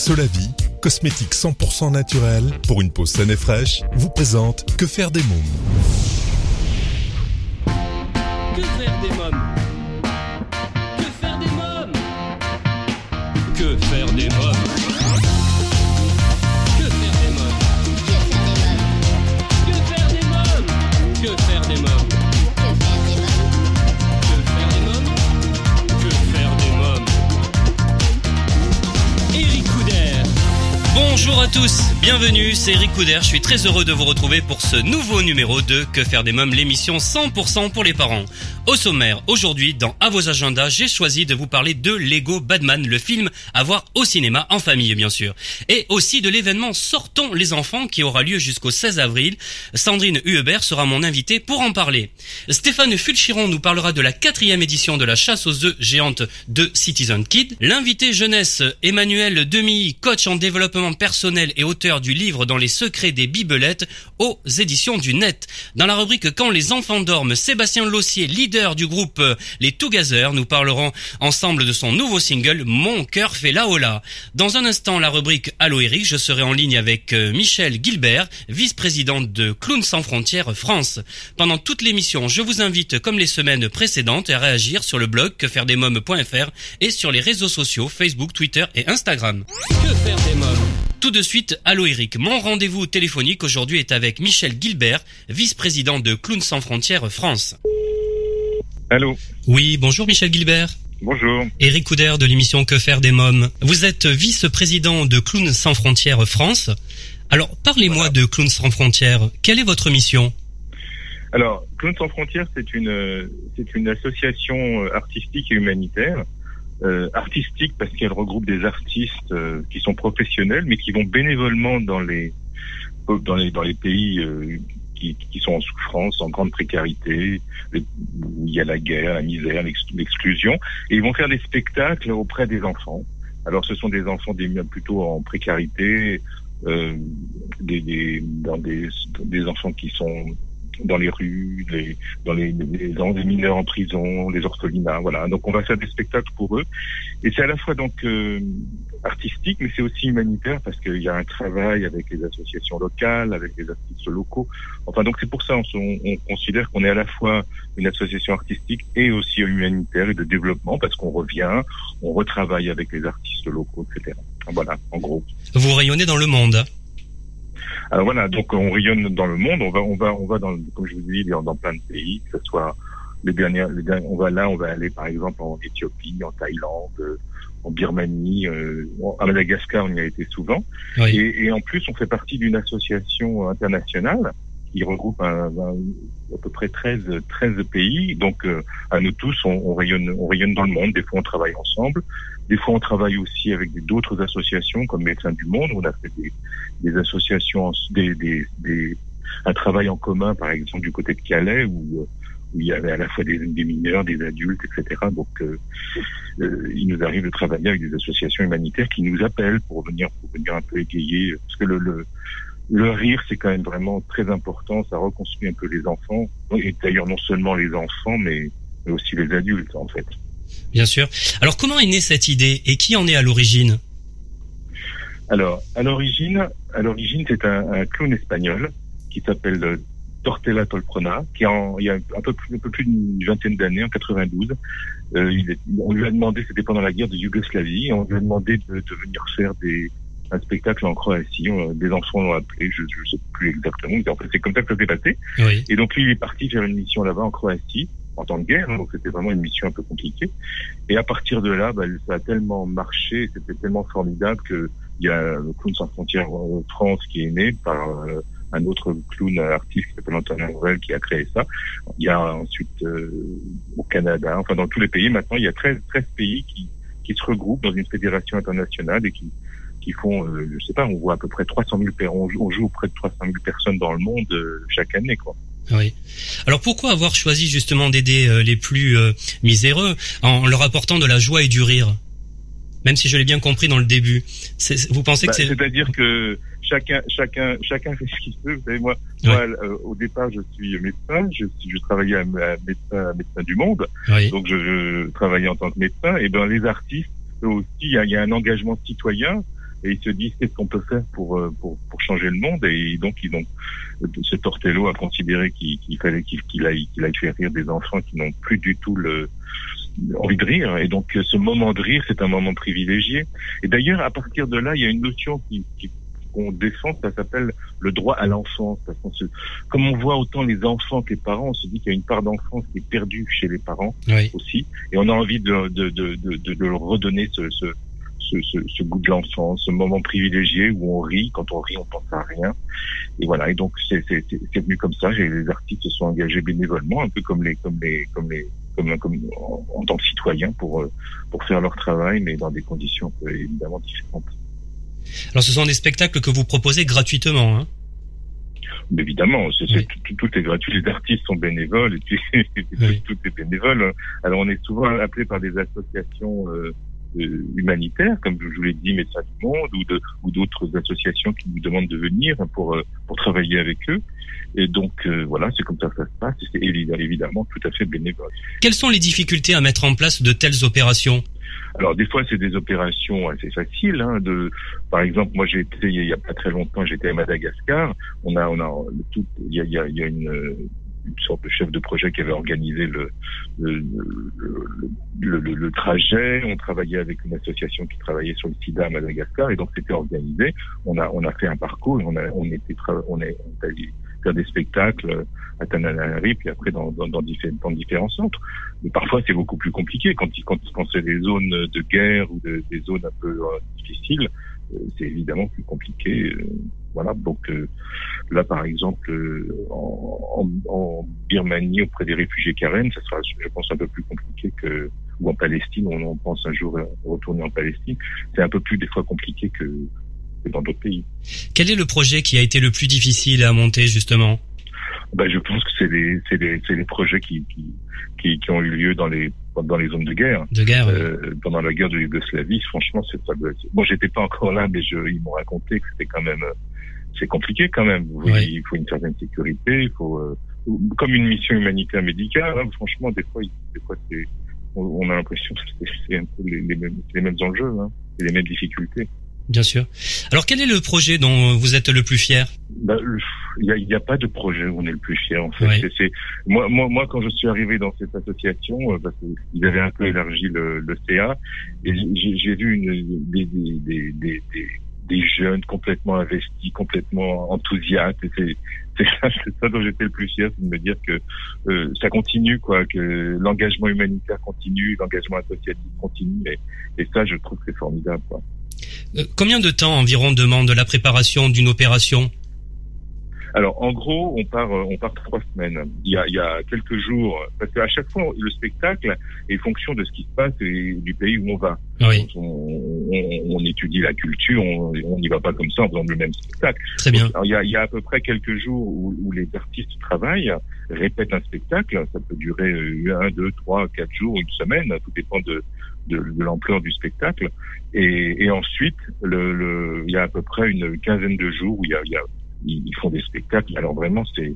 Solavi, cosmétique 100% naturel pour une peau saine et fraîche, vous présente Que faire des mômes. Que faire des mômes? Que faire des mômes? Que faire des mômes? Bonjour à tous, bienvenue, c'est Eric Couder, je suis très heureux de vous retrouver pour ce nouveau numéro de Que faire des mômes, l'émission 100% pour les parents. Au sommaire, aujourd'hui, dans À vos agendas, j'ai choisi de vous parler de Lego Batman, le film à voir au cinéma, en famille bien sûr. Et aussi de l'événement Sortons les enfants qui aura lieu jusqu'au 16 avril. Sandrine Huebert sera mon invitée pour en parler. Stéphane Fulchiron nous parlera de la quatrième édition de la chasse aux œufs géante de Citizen Kid. L'invité jeunesse Emmanuel Demi, coach en développement personnel et auteur du livre Dans les secrets des bibelettes aux éditions du net. Dans la rubrique Quand les enfants dorment, Sébastien Lossier, leader du groupe euh, Les Tougazers, nous parlerons ensemble de son nouveau single Mon cœur fait la hola. Dans un instant, la rubrique Allo Eric, je serai en ligne avec euh, Michel Gilbert, vice-présidente de Clowns sans frontières France. Pendant toute l'émission, je vous invite, comme les semaines précédentes, à réagir sur le blog quefairedesmoms.fr et sur les réseaux sociaux Facebook, Twitter et Instagram. Que faire des mômes? Tout de suite, Allo Eric. Mon rendez-vous téléphonique aujourd'hui est avec Michel Gilbert, vice-président de Clowns sans frontières France. Allô Oui, bonjour Michel Gilbert. Bonjour. Éric Couder de l'émission Que faire des mômes. Vous êtes vice-président de Clowns sans frontières France. Alors, parlez-moi Voilà. de Clowns sans frontières. Quelle est votre mission? Alors, Clowns sans frontières, c'est une euh, c'est une association euh, artistique et humanitaire. Euh, artistique parce qu'elle regroupe des artistes euh, qui sont professionnels, mais qui vont bénévolement dans les dans les dans les pays euh, qui, qui sont en souffrance, en grande précarité, où il y a la guerre, la misère, l'ex- l'exclusion, et ils vont faire des spectacles auprès des enfants. Alors, ce sont des enfants des, plutôt en précarité, euh, des, des, dans des, des enfants qui sont dans les rues, dans les, les, les mineurs en prison, les orphelinats, voilà. Donc on va faire des spectacles pour eux. Et c'est à la fois donc euh, artistique, mais c'est aussi humanitaire parce qu'il y a un travail avec les associations locales, avec les artistes locaux. Enfin donc c'est pour ça on, on considère qu'on est à la fois une association artistique et aussi humanitaire et de développement parce qu'on revient, on retravaille avec les artistes locaux, etc. Voilà, en gros. Vous rayonnez dans le monde. Alors voilà, donc on rayonne dans le monde, on va, on va, on va dans, comme je vous dis, dans, dans plein de pays, que ce soit les dernières, les dernières, on va là, on va aller par exemple en Éthiopie, en Thaïlande, euh, en Birmanie, euh, à Madagascar, on y a été souvent. Oui. Et, et en plus, on fait partie d'une association internationale qui regroupe un, un- à peu près 13, 13 pays. Donc, euh, à nous tous, on, on rayonne, on rayonne dans le monde. Des fois, on travaille ensemble. Des fois, on travaille aussi avec d'autres associations comme Médecins du Monde. On a fait des, des associations, des, des, des- un travail en commun, par exemple, du côté de Calais, où, euh, où il y avait à la fois des, des mineurs, des adultes, etc. Donc, euh, euh, il nous arrive de travailler avec des associations humanitaires qui nous appellent pour venir, pour venir un peu égayer, parce que le, le, le rire, c'est quand même vraiment très important. Ça reconstruit un peu les enfants, et d'ailleurs non seulement les enfants, mais, mais aussi les adultes, en fait. Bien sûr. Alors, comment est née cette idée et qui en est à l'origine? Alors, à l'origine, à l'origine, c'est un, un clown espagnol qui s'appelle euh, Tortella Tolprona, qui en, il y a un peu plus, un peu plus d'une vingtaine d'années, en 92, euh, il est- on lui a demandé, c'était pendant la guerre de Yougoslavie, on lui a demandé de, de venir faire des, un spectacle en Croatie. On- des enfants l'ont appelé, je ne sais plus exactement, mais en fait, c'est comme ça que ça s'est passé. Oui. Et donc lui, il est parti faire une mission là-bas en Croatie, en temps de guerre, hein, donc c'était vraiment une mission un peu compliquée. Et à partir de là, bah, ça a tellement marché, c'était tellement formidable que il y a le Clown sans frontières France qui est né par euh, un autre clown artiste qui s'appelle Antonin Noël qui a créé ça. Il y a ensuite euh, au Canada, enfin dans tous les pays maintenant, il y a 13, 13 pays qui, qui se regroupent dans une fédération internationale et qui qui font, euh, je sais pas, on voit à peu près 300 000 per- on joue, on joue auprès de 300 000 personnes dans le monde euh, chaque année, quoi. Oui. Alors, pourquoi avoir choisi justement d'aider euh, les plus euh, miséreux en leur apportant de la joie et du rire? Même si je l'ai bien compris dans le début. Vous pensez Bah, que c'est... C'est-à-dire que chacun, chacun, chacun fait ce qu'il veut. Vous savez, moi, euh, au départ, je suis médecin. Je, je travaillais à, médecin, à médecin du monde. Oui. Donc, je, je travaillais en tant que médecin. Et ben, les artistes, aussi, il y a, il y a un engagement citoyen. Et ils se disent qu'est-ce qu'on peut faire pour, euh, pour, pour changer le monde? Et donc ils ont ce Tortello a considéré qu'il fallait qu'il qu'il aille qu'il aille faire rire des enfants qui n'ont plus du tout le envie de rire. Et donc ce moment de rire c'est un moment privilégié. Et d'ailleurs à partir de là il y a une notion qui, qui qu'on défend, ça s'appelle le droit à l'enfance. Comme on voit autant les enfants que les parents, on se dit qu'il y a une part d'enfance qui est perdue chez les parents aussi, et on a envie de, de, de, de, de leur redonner ce, ce, ce, ce, goût de l'enfance, ce moment privilégié où on rit. Quand on rit, on pense à rien. Et voilà. Et donc c'est venu comme ça. Les artistes se sont engagés bénévolement, un peu comme les comme les comme les comme, comme en, tant que citoyens pour pour faire leur travail, mais dans des conditions évidemment différentes. Alors ce sont des spectacles que vous proposez gratuitement. Hein? Évidemment, tout, est gratuit. Les artistes sont bénévoles et puis tout, est bénévole. Alors on est souvent appelé par des associations euh, euh, humanitaires, comme je vous l'ai dit, Médecins du Monde ou de ou d'autres associations qui nous demandent de venir pour euh, pour travailler avec eux. Et donc voilà, c'est comme ça que ça se passe. C'est évidemment tout à fait bénévole. Quelles sont les difficultés à mettre en place de telles opérations? Alors des fois c'est des opérations assez faciles. Hein, de, par exemple, moi j'ai été il y a pas très longtemps, j'étais à Madagascar. On a, on a tout, il y a, il y a, il y a une, une sorte de chef de projet qui avait organisé le le, le, le, le, trajet. On travaillait avec une association qui travaillait sur le sida à Madagascar et donc c'était organisé. On a on a fait un parcours. On a on était on est on a faire des spectacles à Tananarive puis après dans, dans, dans, différents, dans différents centres. Mais parfois c'est beaucoup plus compliqué quand, quand, quand c'est des zones de guerre ou des zones un peu euh, difficiles. Euh, c'est évidemment plus compliqué. Euh, voilà. Donc là, par exemple, en, en, en, Birmanie auprès des réfugiés Karen, ça sera, je pense, un peu plus compliqué que ou en Palestine. On, on pense un jour retourner en Palestine. C'est un peu plus des fois compliqué que dans d'autres pays. Quel est le projet qui a été le plus difficile à monter justement? Ben, je pense que c'est les c'est les c'est les projets qui, qui qui qui ont eu lieu dans les dans les zones de guerre. De guerre. Euh, pendant la guerre de Yougoslavie, franchement, c'est ça. Bon, j'étais pas encore là, mais je, ils m'ont raconté que c'était quand même c'est compliqué quand même. Il faut une certaine sécurité, il faut euh, comme une mission humanitaire médicale. Hein, franchement, des fois, des fois, c'est on, a l'impression que c'est un peu les, les, mêmes, les mêmes enjeux hein, et les mêmes difficultés. Bien sûr. Alors quel est le projet dont vous êtes le plus fier? Bah, Il n'y a, pas de projet où on est le plus fier en fait. Moi, moi, moi, quand je suis arrivé dans cette association, euh, parce qu'ils avaient un peu élargi le, le CA, et j'ai vu une, des, des, des, des, des jeunes complètement investis, complètement enthousiastes. C'est, c'est ça, dont j'étais le plus fier, c'est de me dire que euh, ça continue, quoi, que l'engagement humanitaire continue, l'engagement associatif continue, et, et ça, je trouve que c'est formidable, quoi. Euh, combien de temps environ demande la préparation d'une opération? Alors en gros, on part euh, on part trois semaines. Il y a, il y a quelques jours parce qu'à chaque fois le spectacle est fonction de ce qui se passe et du pays où on va. Oui. On, on, on, étudie la culture, on n'y va pas comme ça en faisant le même spectacle. Très bien. il, y a, il y a à peu près quelques jours où, où, les artistes travaillent, répètent un spectacle. Ça peut durer euh, un, deux, trois, quatre jours, une semaine, tout dépend de de, de l'ampleur du spectacle. Et, et ensuite, le, le, il y a à peu près une quinzaine de jours où il y a, il y a ils font des spectacles. Alors vraiment, c'est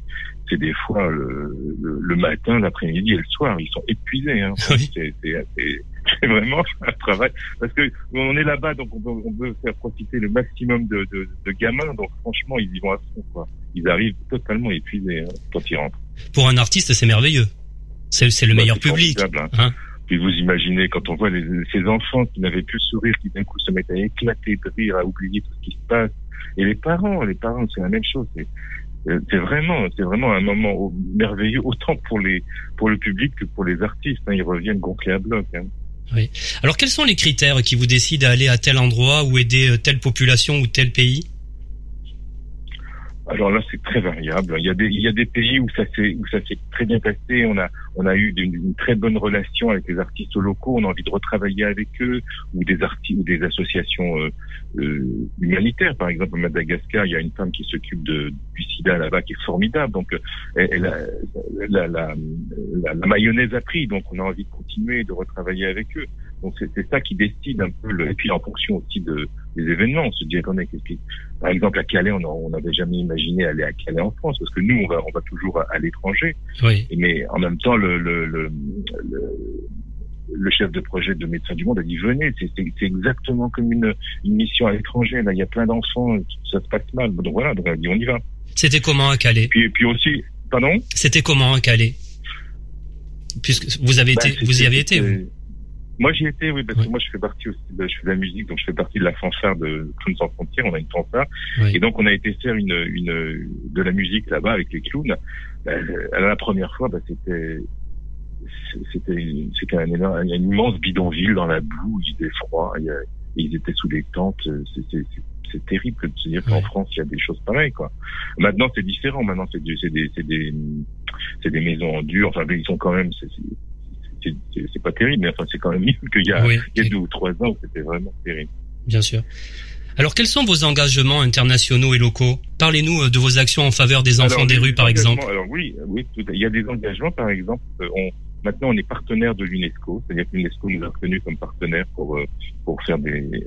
c'est des fois le, le, matin, l'après-midi et le soir. Ils sont épuisés. Hein. C'est vraiment un travail parce que on est là-bas, donc on veut, on veut, faire profiter le maximum de, de, de, gamins. Donc franchement, ils y vont à fond. Quoi. Ils arrivent totalement épuisés hein, quand ils rentrent. Pour un artiste, c'est merveilleux. C'est le bah, meilleur public. Hein. hein. Puis vous imaginez quand on voit les, ces enfants qui n'avaient plus sourire, qui d'un coup se mettent à éclater de rire, à oublier tout ce qui se passe. Et les parents, les parents, c'est la même chose. C'est vraiment, c'est vraiment un moment merveilleux autant pour les pour le public que pour les artistes. Hein. Ils reviennent gonflés à bloc. Hein. Oui. Alors quels sont les critères qui vous décident à aller à tel endroit ou aider euh, telle population ou tel pays? Alors là, c'est très variable. Il y a des, il y a des pays où ça s'est, où ça s'est très bien passé. On a, on a eu une, très bonne relation avec les artistes locaux. On a envie de retravailler avec eux ou des artistes ou des associations euh, euh, humanitaires. Par exemple, à Madagascar, il y a une femme qui s'occupe de, du SIDA là-bas qui est formidable. Donc, elle, la, la, la, mayonnaise a pris. Donc, on a envie de continuer de retravailler avec eux. Donc, c'est ça qui décide un peu. Le, et puis, en fonction aussi de des événements. On se dit, attendez, qu'est-ce qui... Par exemple, à Calais, on n'avait jamais imaginé aller à Calais en France, parce que nous, on va, on va toujours à, l'étranger. Oui. Mais en même temps, le, le, le, le chef de projet de Médecins du Monde a dit venez, c'est exactement comme une, une mission à l'étranger. Là, il y a plein d'enfants, ça se passe mal. Donc voilà, donc on a dit on y va. C'était comment à Calais? Puis, puis aussi, pardon? C'était comment à Calais? Puisque vous avez vous y avez été, vous Moi, j'y étais, oui, parce Oui. que moi, je fais partie aussi, de, je fais de la musique, donc je fais partie de la fanfare de Clowns sans frontières. On a une fanfare, Oui. et donc on a été faire une, une de la musique là-bas avec les clowns. Euh, la première fois, bah, c'était c'était c'était un énorme, un immense bidonville dans la boue. Il faisait froid, il y a- ils étaient sous des tentes. C'est c'est- terrible de se dire qu'en. France il y a des choses pareilles, quoi. Maintenant, c'est différent. Maintenant, c'est des c'est des c'est des maisons en dur. Enfin, mais ils sont quand même c'est- c'est- c'est pas terrible, mais enfin c'est quand même mieux qu'il y a Oui, il y a deux ou trois ans où c'était vraiment terrible. bien sûr. Alors, quels sont vos engagements internationaux et locaux? Parlez-nous euh, de vos actions en faveur des enfants Alors, des rues, par exemple. Alors oui, oui, tout il y a des engagements, par exemple, euh, on, maintenant on est partenaire de l'UNESCO, c'est-à-dire que l'UNESCO nous a reconnus comme partenaire pour euh, pour faire des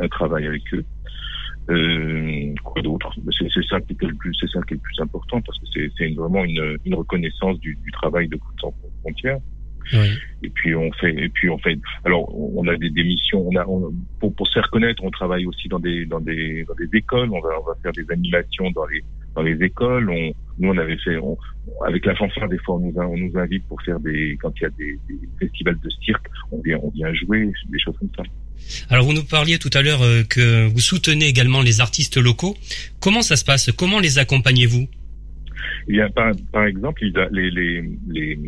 un, travail avec eux. Euh, quoi d'autre? C'est ça qui est le plus, c'est ça qui est le plus important parce que c'est vraiment une, une reconnaissance du, du travail de sans frontières. Oui. Et puis on fait, et puis on fait. Alors on a des, des missions. On a, on- pour, pour se faire connaître, on travaille aussi dans des dans des dans des écoles. On va on va faire des animations dans les dans les écoles. On, nous on avait fait on- avec la fanfare des fois on nous, a- on nous invite pour faire des quand il y a des, des festivals de cirque. On vient on vient jouer des choses comme ça. Alors, vous nous parliez tout à l'heure euh, que vous soutenez également les artistes locaux. Comment ça se passe? Comment les accompagnez-vous? Y a par, par exemple les les, les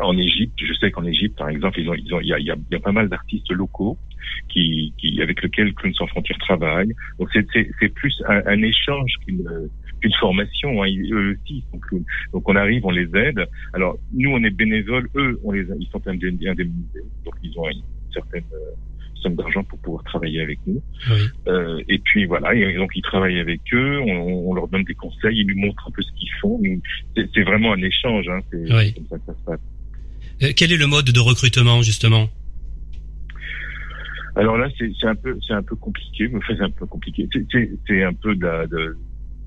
en Égypte, je sais qu'en Égypte, par exemple, ils ont, ils ont, il y a, y a, y a pas mal d'artistes locaux qui, qui, avec lesquels Clowns sans frontières travaille. Donc c'est, c'est, c'est plus un, un échange qu'une, qu'une formation. Hein. Eux aussi, ils sont clowns. donc on arrive, on les aide. Alors nous, on est bénévoles. Eux, on les, ils sont indemnisés. Donc ils ont une certaine euh, somme d'argent pour pouvoir travailler avec nous. Oui. Euh, et puis voilà, et donc ils travaillent avec eux, on, on leur donne des conseils, ils nous montrent un peu ce qu'ils font. C'est, c'est vraiment un échange, hein, c'est, Oui. c'est comme ça que ça se passe. Euh, Quel est le mode de recrutement, justement? Alors là, c'est, c'est un peu, c'est un peu compliqué, me fait un peu compliqué. C'est, c'est, c'est un peu de la, de,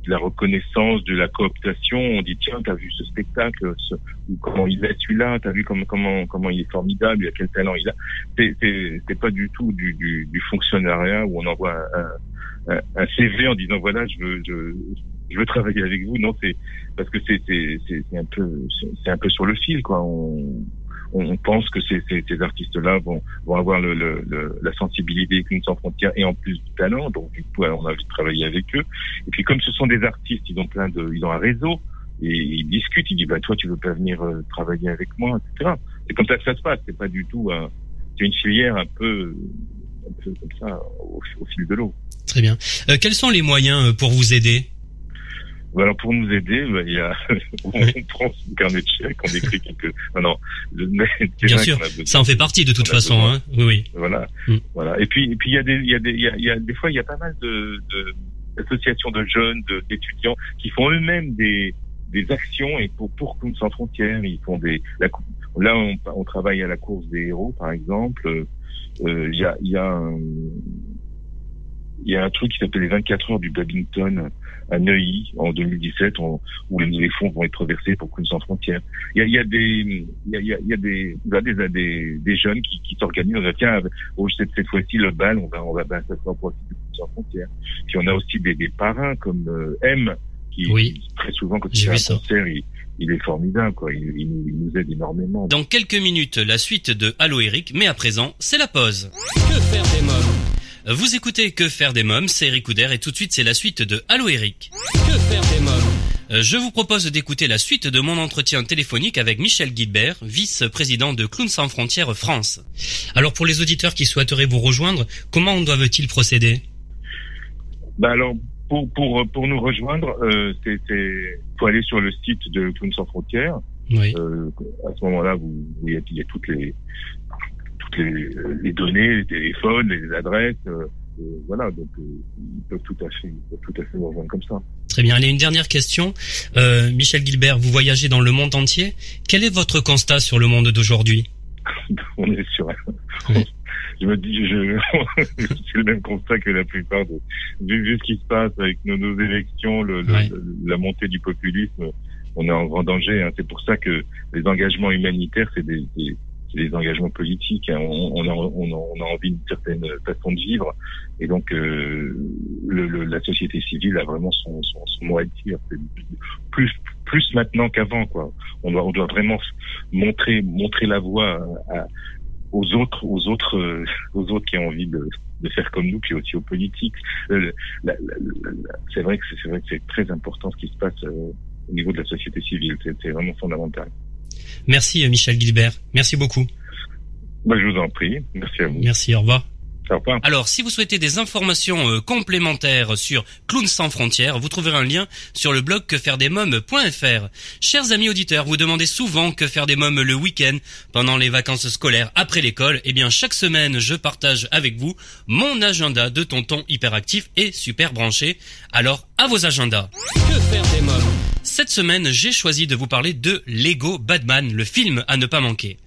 de la reconnaissance, de la cooptation. On dit tiens, t'as vu ce spectacle, ce, ou comment il est celui-là, t'as vu comment comment comment il est formidable, il a quel talent il a. C'est, pas du tout du, du, du fonctionnariat où on envoie un, un, un CV en disant voilà, je veux je, je veux travailler avec vous. Non, c'est parce que c'est c'est, un peu c'est, un peu sur le fil quoi. On pense que ces, ces, ces artistes-là vont, vont avoir le, le, le- la sensibilité Clowns sans frontières et en plus du talent. Donc du coup, on a envie de travailler avec eux. Et puis comme ce sont des artistes, ils ont plein de, ils ont un réseau et ils discutent. Ils disent bah toi tu veux pas venir euh, travailler avec moi, etc. C'est comme ça que ça se passe. C'est pas du tout un, c'est une filière un peu, un peu comme ça au, fil de l'eau. Très bien. Euh, quels sont les moyens euh, pour vous aider? Alors pour nous aider, bah, il y a, on prend son carnet de chèques, on écrit quelques. Non, non. Bien sûr, Ça en fait partie de toute façon. Hein oui, oui. Voilà, Mm. voilà. Et puis, et puis il y a des, il y a des, il y a, il y a des fois il y a pas mal de, de d'associations de jeunes, d'étudiants qui font eux-mêmes des des actions et pour pour Clowns sans frontières, ils font des. La, là, on, on travaille à la course des héros, par exemple. Euh, Il y a, il y a un, il y a un truc qui s'appelle les 24 heures du badminton à Neuilly en 2017 on- où les, fonds vont être versés pour Clowns sans frontières. Il y a, il y a des, il y a, il y a, il y a des, il y a des, des, des jeunes qui, qui s'organisent. On va tiens, oh, cette, cette fois-ci le bal, on va, on va, ben, ça sera pour de Clowns sans frontières. Puis on a aussi des, des parrains comme euh, M qui, Oui. qui, très souvent quand il fait un vu ça. concert, il, il est formidable quoi. Il, il, nous, il nous aide énormément. Dans quelques minutes, la suite de Allo Eric, mais à présent, c'est la pause. Que faire des mômes? Vous écoutez Que faire des mômes, c'est Eric Couder et tout de suite c'est la suite de Allo Eric. Que faire des mômes? Euh, Je vous propose d'écouter la suite de mon entretien téléphonique avec Michel Guilbert, vice-président de Clowns sans frontières France. Alors pour les auditeurs qui souhaiteraient vous rejoindre, comment doivent-ils procéder? Bah alors pour pour pour nous rejoindre, euh, c'est c'est faut aller sur le site de Clowns sans frontières. Oui. Euh, à ce moment-là, vous, vous- il y a, il y a toutes les toutes les, les données, les téléphones, les adresses. euh, euh, voilà, donc euh, ils peuvent tout à fait ils peuvent tout à fait nous rejoindre comme ça. Très bien. Allez, une dernière question. Michel Guilbert, vous voyagez dans le monde entier. Quel est votre constat sur le monde d'aujourd'hui? On est sur. Oui. Je me dis, je, c'est le même constat que la plupart de, vu, vu ce qui se passe avec nos, nos élections, le, le- Ouais. le- la montée du populisme, on est en grand danger. Hein. C'est pour ça que les engagements humanitaires, c'est des, des, des, engagements politiques. Hein. On, a, envie d'une certaine façon de vivre, et donc euh, la société civile a vraiment son, mot à dire. Plus maintenant qu'avant. On doit vraiment montrer montrer la voie aux autres aux autres euh, aux autres qui ont envie de faire comme nous, puis aussi aux politiques. Euh, c'est vrai que c'est vrai que c'est très important ce qui se passe au niveau de la société civile. C'est vraiment fondamental. Merci Michel Gilbert. Merci beaucoup. Bah, je vous en prie. Merci à vous. Merci. Au revoir. Alors, si vous souhaitez des informations euh, complémentaires sur Clowns sans frontières, vous trouverez un lien sur le blog quefairedesmoms.fr. Chers amis auditeurs, vous demandez souvent que faire des mômes le week-end, pendant les vacances scolaires, après l'école. Eh bien, chaque semaine, je partage avec vous mon agenda de tonton hyperactif et super branché. Alors, à vos agendas. Que faire des mômes Cette semaine, j'ai choisi de vous parler de Lego Batman, le film à ne pas manquer.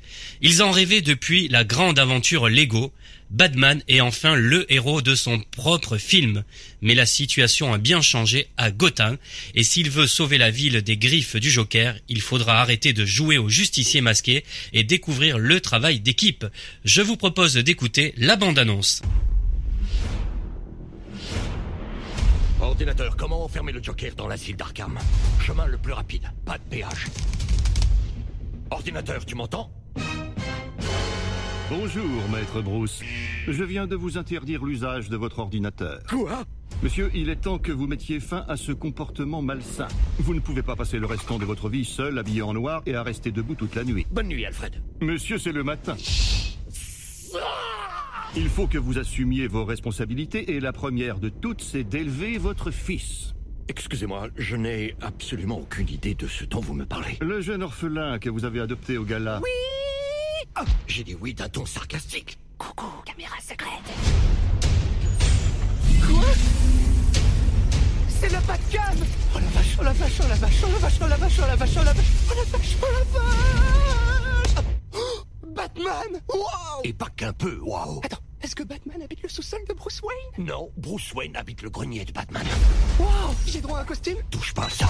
Ils ont rêvé depuis la grande aventure Lego. Batman est enfin le héros de son propre film. Mais la situation a bien changé à Gotham, et s'il veut sauver la ville des griffes du Joker, il faudra arrêter de jouer au justicier masqué et découvrir le travail d'équipe. Je vous propose d'écouter la bande-annonce. Ordinateur, comment enfermer le Joker dans l'asile d'Arkham? Chemin le plus rapide, pas de péage. Ordinateur, tu m'entends? Bonjour, maître Bruce. Je viens de vous interdire l'usage de votre ordinateur. Quoi? Monsieur, il est temps que vous mettiez fin à ce comportement malsain. Vous ne pouvez pas passer le restant de votre vie seul, habillé en noir et à rester debout toute la nuit. Bonne nuit, Alfred. Monsieur, c'est le matin. Il faut que vous assumiez vos responsabilités et la première de toutes, c'est d'élever votre fils. Excusez-moi, je n'ai absolument aucune idée de ce dont vous me parlez. Le jeune orphelin que vous avez adopté au gala. Oui ah, J'ai dit oui d'un ton sarcastique. Coucou, caméra secrète. Quoi? C'est le Batcam Oh la vache, oh la vache, oh la vache, oh la vache, oh la vache, oh la vache, oh la vache, oh la vache, oh la vache oh, Batman Wow Et pas qu'un peu, wow Attends, est-ce que Batman habite le sous-sol de Bruce Wayne? Non, Bruce Wayne habite le grenier de Batman. Wow J'ai droit à un costume? Touche pas à ça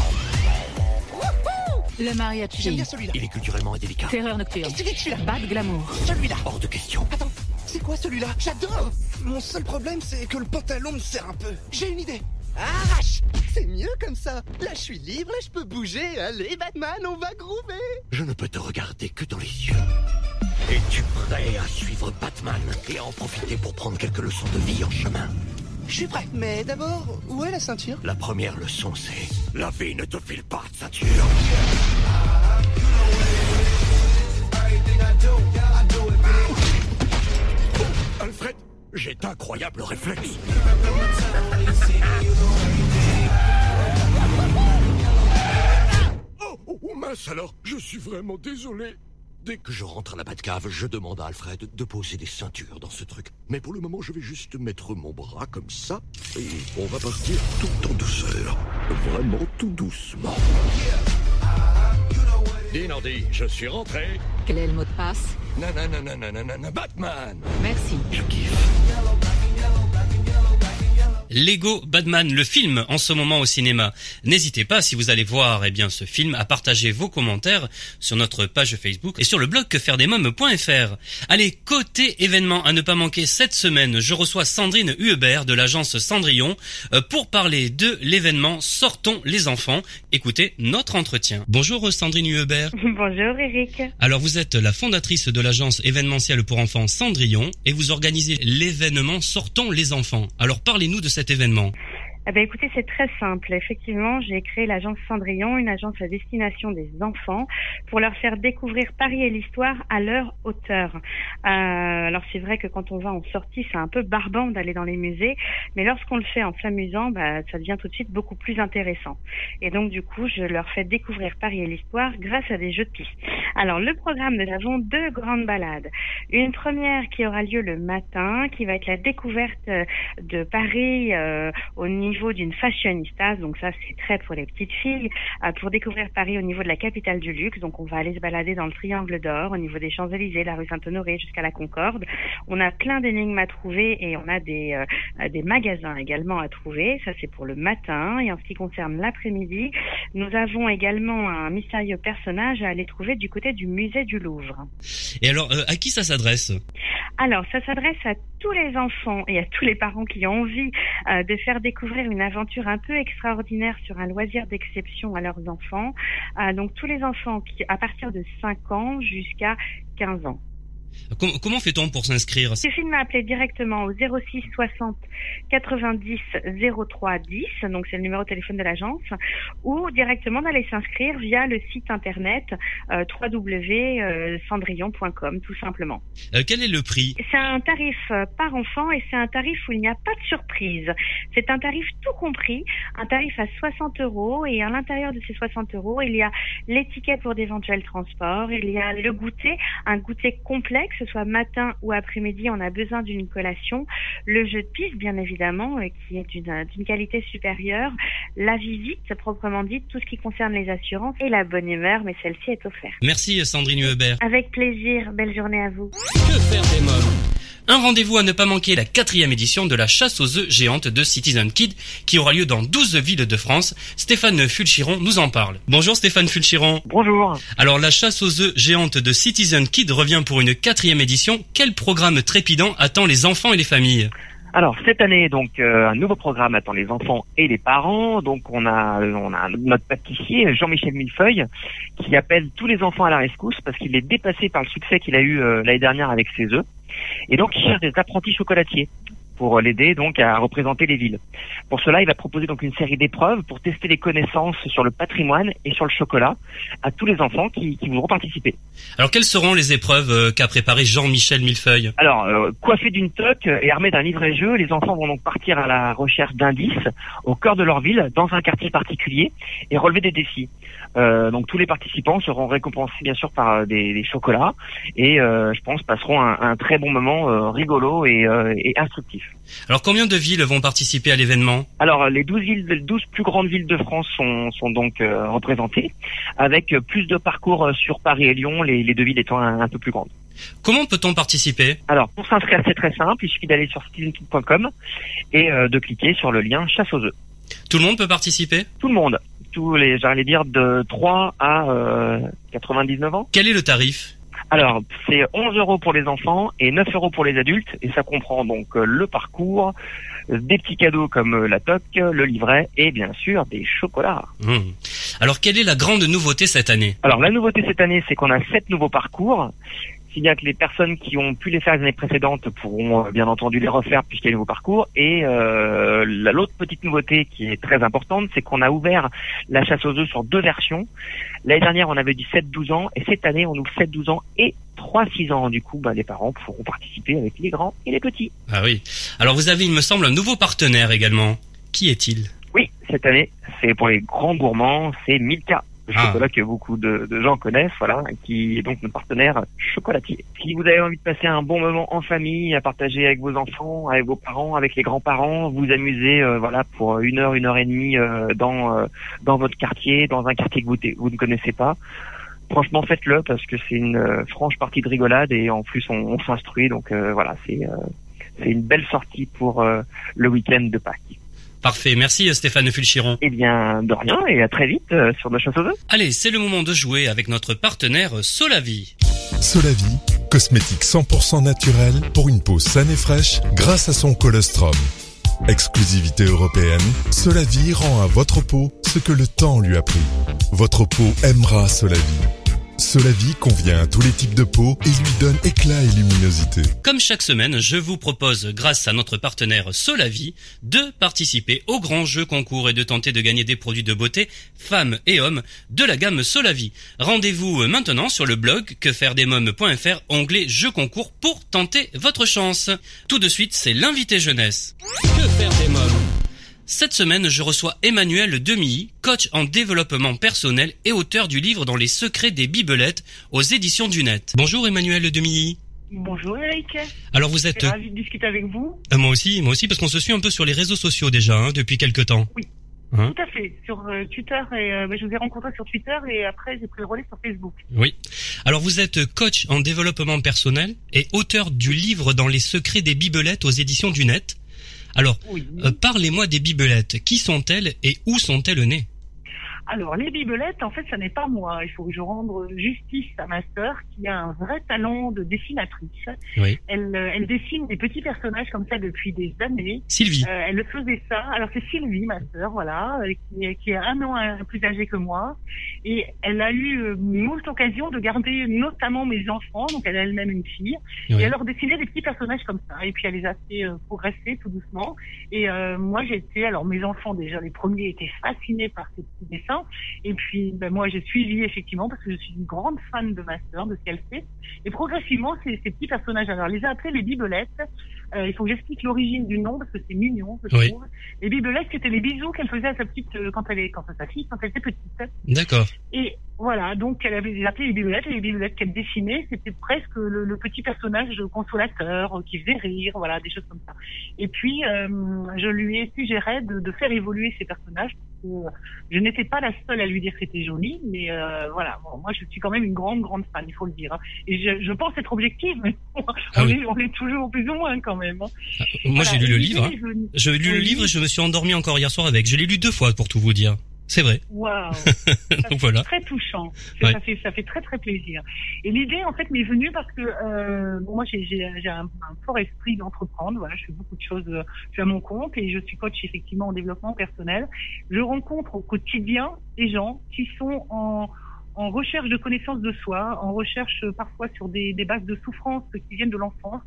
Le mariachi. J'aime bien celui-là. Il est culturellement délicat. Terreur nocturne. Qu'est-ce que celui-là? Bad glamour. Celui-là Hors de question. Attends, c'est quoi celui-là? J'adore Mon seul problème, c'est que le pantalon me sert un peu. J'ai une idée Arrache C'est mieux comme ça Là, je suis libre, là, je peux bouger. Allez, Batman, on va groover Je ne peux te regarder que dans les yeux. Es-tu prêt à suivre Batman et à en profiter pour prendre quelques leçons de vie en chemin? Je suis prêt. Mais d'abord, où est la ceinture? La première leçon, c'est la vie ne te file pas de ceinture. Alfred, j'ai d'incroyables réflexes. Oh, oh, oh, mince alors, je suis vraiment désolé. Dès que je rentre à la Batcave, je demande à Alfred de poser des ceintures dans ce truc. Mais pour le moment, je vais juste mettre mon bras comme ça et on va partir tout en douceur. Vraiment tout doucement. Dis Nandy, je suis rentré. Quel est le mot de passe? Nanananananana, Batman Merci. Je kiffe. Lego Batman, le film en ce moment au cinéma. N'hésitez pas, si vous allez voir eh bien, ce film, à partager vos commentaires sur notre page Facebook et sur le blog quefairedesmoms.fr. Allez, côté événement à ne pas manquer cette semaine, je reçois Sandrine Huebert de l'agence Cendrillon euh, pour parler de l'événement Sortons les enfants. Écoutez notre entretien. Bonjour Sandrine Huebert. Bonjour Eric. Alors vous êtes la fondatrice de l'agence événementielle pour enfants Cendrillon et vous organisez l'événement Sortons les enfants. Alors parlez-nous de cet événement. Eh ben, écoutez, c'est très simple. Effectivement, j'ai créé l'agence Cendrillon, une agence à destination des enfants, pour leur faire découvrir Paris et l'histoire à leur hauteur. Euh, alors c'est vrai que quand on va en sortie, c'est un peu barbant d'aller dans les musées, mais lorsqu'on le fait en s'amusant, bah, ça devient tout de suite beaucoup plus intéressant. Et donc du coup, je leur fais découvrir Paris et l'histoire grâce à des jeux de piste. Alors le programme, nous avons deux grandes balades. Une première qui aura lieu le matin, qui va être la découverte euh, de Paris euh, au niveau niveau d'une fashionista, donc ça c'est très pour les petites filles, euh, pour découvrir Paris au niveau de la capitale du luxe. Donc on va aller se balader dans le Triangle d'Or, au niveau des Champs-Élysées, la rue Saint-Honoré jusqu'à la Concorde. On a plein d'énigmes à trouver et on a des, euh, des magasins également à trouver. Ça c'est pour le matin. Et en ce qui concerne l'après-midi, nous avons également un mystérieux personnage à aller trouver du côté du musée du Louvre. Et alors, euh, à qui ça s'adresse? Alors, ça s'adresse à tous les enfants et à tous les parents qui ont envie euh, de faire découvrir une aventure un peu extraordinaire sur un loisir d'exception à leurs enfants. Euh, donc, tous les enfants à partir de 5 ans jusqu'à 15 ans. Com- comment fait-on pour s'inscrire? Suffit de m'appeler directement au 06 60 90 03 10, donc c'est le numéro de téléphone de l'agence, ou directement d'aller s'inscrire via le site internet euh, www.cendrillon.com tout simplement. Euh, Quel est le prix? C'est un tarif euh, par enfant et c'est un tarif où il n'y a pas de surprise. C'est un tarif tout compris, un tarif à 60 euros et à l'intérieur de ces 60 euros, il y a l'étiquette pour d'éventuels transports, il y a le goûter, un goûter complet, que ce soit matin ou après-midi, on a besoin d'une collation, le jeu de piste bien évidemment, euh, qui est d'une euh, d'une qualité supérieure, la visite proprement dite, tout ce qui concerne les assurances et la bonne humeur, mais celle-ci est offerte. Merci Sandrine Hubert. Avec plaisir, belle journée à vous. Que faire des mômes Un rendez-vous à ne pas manquer la quatrième édition de la chasse aux œufs géante de Citizen Kid qui aura lieu dans 12 villes de France. Stéphane Fulchiron nous en parle. Bonjour Stéphane Fulchiron. Bonjour. Alors la chasse aux œufs géante de Citizen Kid revient pour une quatrième édition. Quel programme trépidant attend les enfants et les familles? Alors cette année, donc euh, un nouveau programme attend les enfants et les parents. Donc on a on a notre pâtissier Jean-Michel Millefeuille qui appelle tous les enfants à la rescousse parce qu'il est dépassé par le succès qu'il a eu euh, l'année dernière avec ses œufs. Et donc il cherche des apprentis chocolatiers pour l'aider donc à représenter les villes. Pour cela, il va proposer donc une série d'épreuves pour tester les connaissances sur le patrimoine et sur le chocolat à tous les enfants qui, qui voudront participer. Alors quelles seront les épreuves euh, qu'a préparé Jean-Michel Millefeuille? Alors, euh, coiffés d'une toque et armés d'un livret-jeu, les enfants vont donc partir à la recherche d'indices au cœur de leur ville, dans un quartier particulier, et relever des défis. Euh, donc tous les participants seront récompensés bien sûr par euh, des, des chocolats et euh, je pense passeront un, un très bon moment euh, rigolo et, euh, et instructif. Alors combien de villes vont participer à l'événement? Alors les 12 villes, les 12 plus grandes villes de France sont, sont donc euh, représentées, avec plus de parcours sur Paris et Lyon, les, les deux villes étant un, un peu plus grandes. Comment peut-on participer? Alors pour s'inscrire c'est très simple, il suffit d'aller sur citizenkid.com et euh, de cliquer sur le lien chasse aux œufs. Tout le monde peut participer? Tout le monde, tous les, j'allais dire de 3 à euh, 99 ans. Quel est le tarif? Alors, c'est 11 euros pour les enfants et 9 euros pour les adultes, et ça comprend donc euh, le parcours, euh, des petits cadeaux comme euh, la toque, le livret et bien sûr des chocolats. Mmh. Alors quelle est la grande nouveauté cette année? Alors, la nouveauté cette année, c'est qu'on a sept nouveaux parcours. Si bien que les personnes qui ont pu les faire les années précédentes pourront euh, bien entendu les refaire puisqu'il y a un nouveau parcours. Et euh, la- l'autre petite nouveauté qui est très importante, c'est qu'on a ouvert la chasse aux œufs sur deux versions. L'année dernière, on avait du 7-12 ans et cette année, on ouvre 7-12 ans et 3-6 ans. Du coup, bah, les parents pourront participer avec les grands et les petits. Ah oui. Alors vous avez, il me semble, un nouveau partenaire également. Qui est-il? Oui, cette année, c'est pour les grands gourmands, c'est Milka. Le Ah. chocolat que beaucoup de, de gens connaissent, voilà, qui est donc notre partenaire chocolatier. Si vous avez envie de passer un bon moment en famille, à partager avec vos enfants, avec vos parents, avec les grands-parents, vous amuser, euh, voilà, pour une heure, une heure et demie euh, dans euh, dans votre quartier, dans un quartier que vous, vous ne connaissez pas. Franchement, faites-le parce que c'est une euh, franche partie de rigolade et en plus on, on s'instruit, donc euh, voilà, c'est euh, c'est une belle sortie pour le week-end de Pâques. Parfait, merci Stéphane Fulchiron. Eh bien, de rien et à très vite euh, sur nos chasse aux œufs. Allez, c'est le moment de jouer avec notre partenaire euh, Solavi. Solavi, cosmétique 100% naturel pour une peau saine et fraîche grâce à son colostrum. Exclusivité européenne, Solavi rend à votre peau ce que le temps lui a pris. Votre peau aimera Solavi. Solavi convient à tous les types de peau et lui donne éclat et luminosité. Comme chaque semaine, je vous propose, grâce à notre partenaire Solavi, de participer au grand jeu concours et de tenter de gagner des produits de beauté, femmes et hommes, de la gamme Solavi. Rendez-vous maintenant sur le blog quefairedesmoms.fr, onglet jeu concours pour tenter votre chance. Tout de suite, c'est l'invité jeunesse. Que faire des mômes? Cette semaine, je reçois Emmanuel Demilly, coach en développement personnel et auteur du livre Dans les secrets des bibelettes aux éditions du net. Bonjour Emmanuel Demilly. Bonjour Eric. Alors vous êtes ravie de discuter avec vous. Euh, moi aussi, moi aussi parce qu'on se suit un peu sur les réseaux sociaux déjà hein, depuis quelque temps. Oui. Hein Tout à fait. Sur euh, Twitter et euh, bah, je vous ai rencontré sur Twitter et après j'ai pris le relais sur Facebook. Oui. Alors vous êtes coach en développement personnel et auteur du livre Dans les secrets des bibelettes aux éditions du Net. Alors, Oui. euh, parlez-moi des bibelettes. Qui sont-elles et où sont-elles nées? Alors les bibelettes, en fait, ça n'est pas moi. Il faut que je rende justice à ma sœur qui a un vrai talent de dessinatrice. Oui. Elle, euh, elle dessine des petits personnages comme ça depuis des années. Sylvie. Euh, elle faisait ça. Alors c'est Sylvie, ma sœur, voilà, euh, qui, est- qui est un an euh, plus âgée que moi, et elle a eu moult occasions de garder notamment mes enfants. Donc elle a elle-même une fille, Oui. et elle leur dessinait des petits personnages comme ça. Et puis elle les a fait euh, progresser tout doucement. Et euh, moi j'étais, alors mes enfants déjà les premiers étaient fascinés par ces petits dessins. Et puis ben, moi j'ai suivi effectivement parce que je suis une grande fan de ma sœur, de ce qu'elle fait. Et progressivement ces, ces petits personnages, alors elle les a appelés les bibelettes. Euh, il faut que j'explique l'origine du nom parce que c'est mignon, je Oui. trouve. Les bibelettes, c'était les bisous qu'elle faisait à sa petite euh, quand elle est quand sa fille quand elle était petite. D'accord. Et voilà, donc elle avait appelé les bibelettes, et les bibelettes qu'elle dessinait, c'était presque le, le petit personnage consolateur euh, qui faisait rire, voilà, des choses comme ça. Et puis, euh, je lui ai suggéré de, de faire évoluer ces personnages. Que je n'étais pas la seule à lui dire que c'était joli, mais euh, voilà, bon, moi je suis quand même une grande, grande fan, il faut le dire. hein. Et je, je pense être objective, mais on, Ah oui. est, on est toujours plus ou moins quand même. hein. Moi Voilà, j'ai lu le livre. hein. venue- J'ai lu le Oui. livre et je me suis endormi encore hier soir avec. Je l'ai lu deux fois pour tout vous dire. C'est vrai. Waouh Donc voilà. très touchant. Ouais. Ça fait ça fait très très plaisir. Et l'idée en fait m'est venue parce que euh, bon, moi j'ai j'ai j'ai un, un fort esprit d'entreprendre. Voilà, je fais beaucoup de choses. euh, Je suis à mon compte et je suis coach effectivement en développement personnel. Je rencontre au quotidien des gens qui sont en en recherche de connaissance de soi, en recherche euh, parfois sur des, des bases de souffrance qui viennent de l'enfance,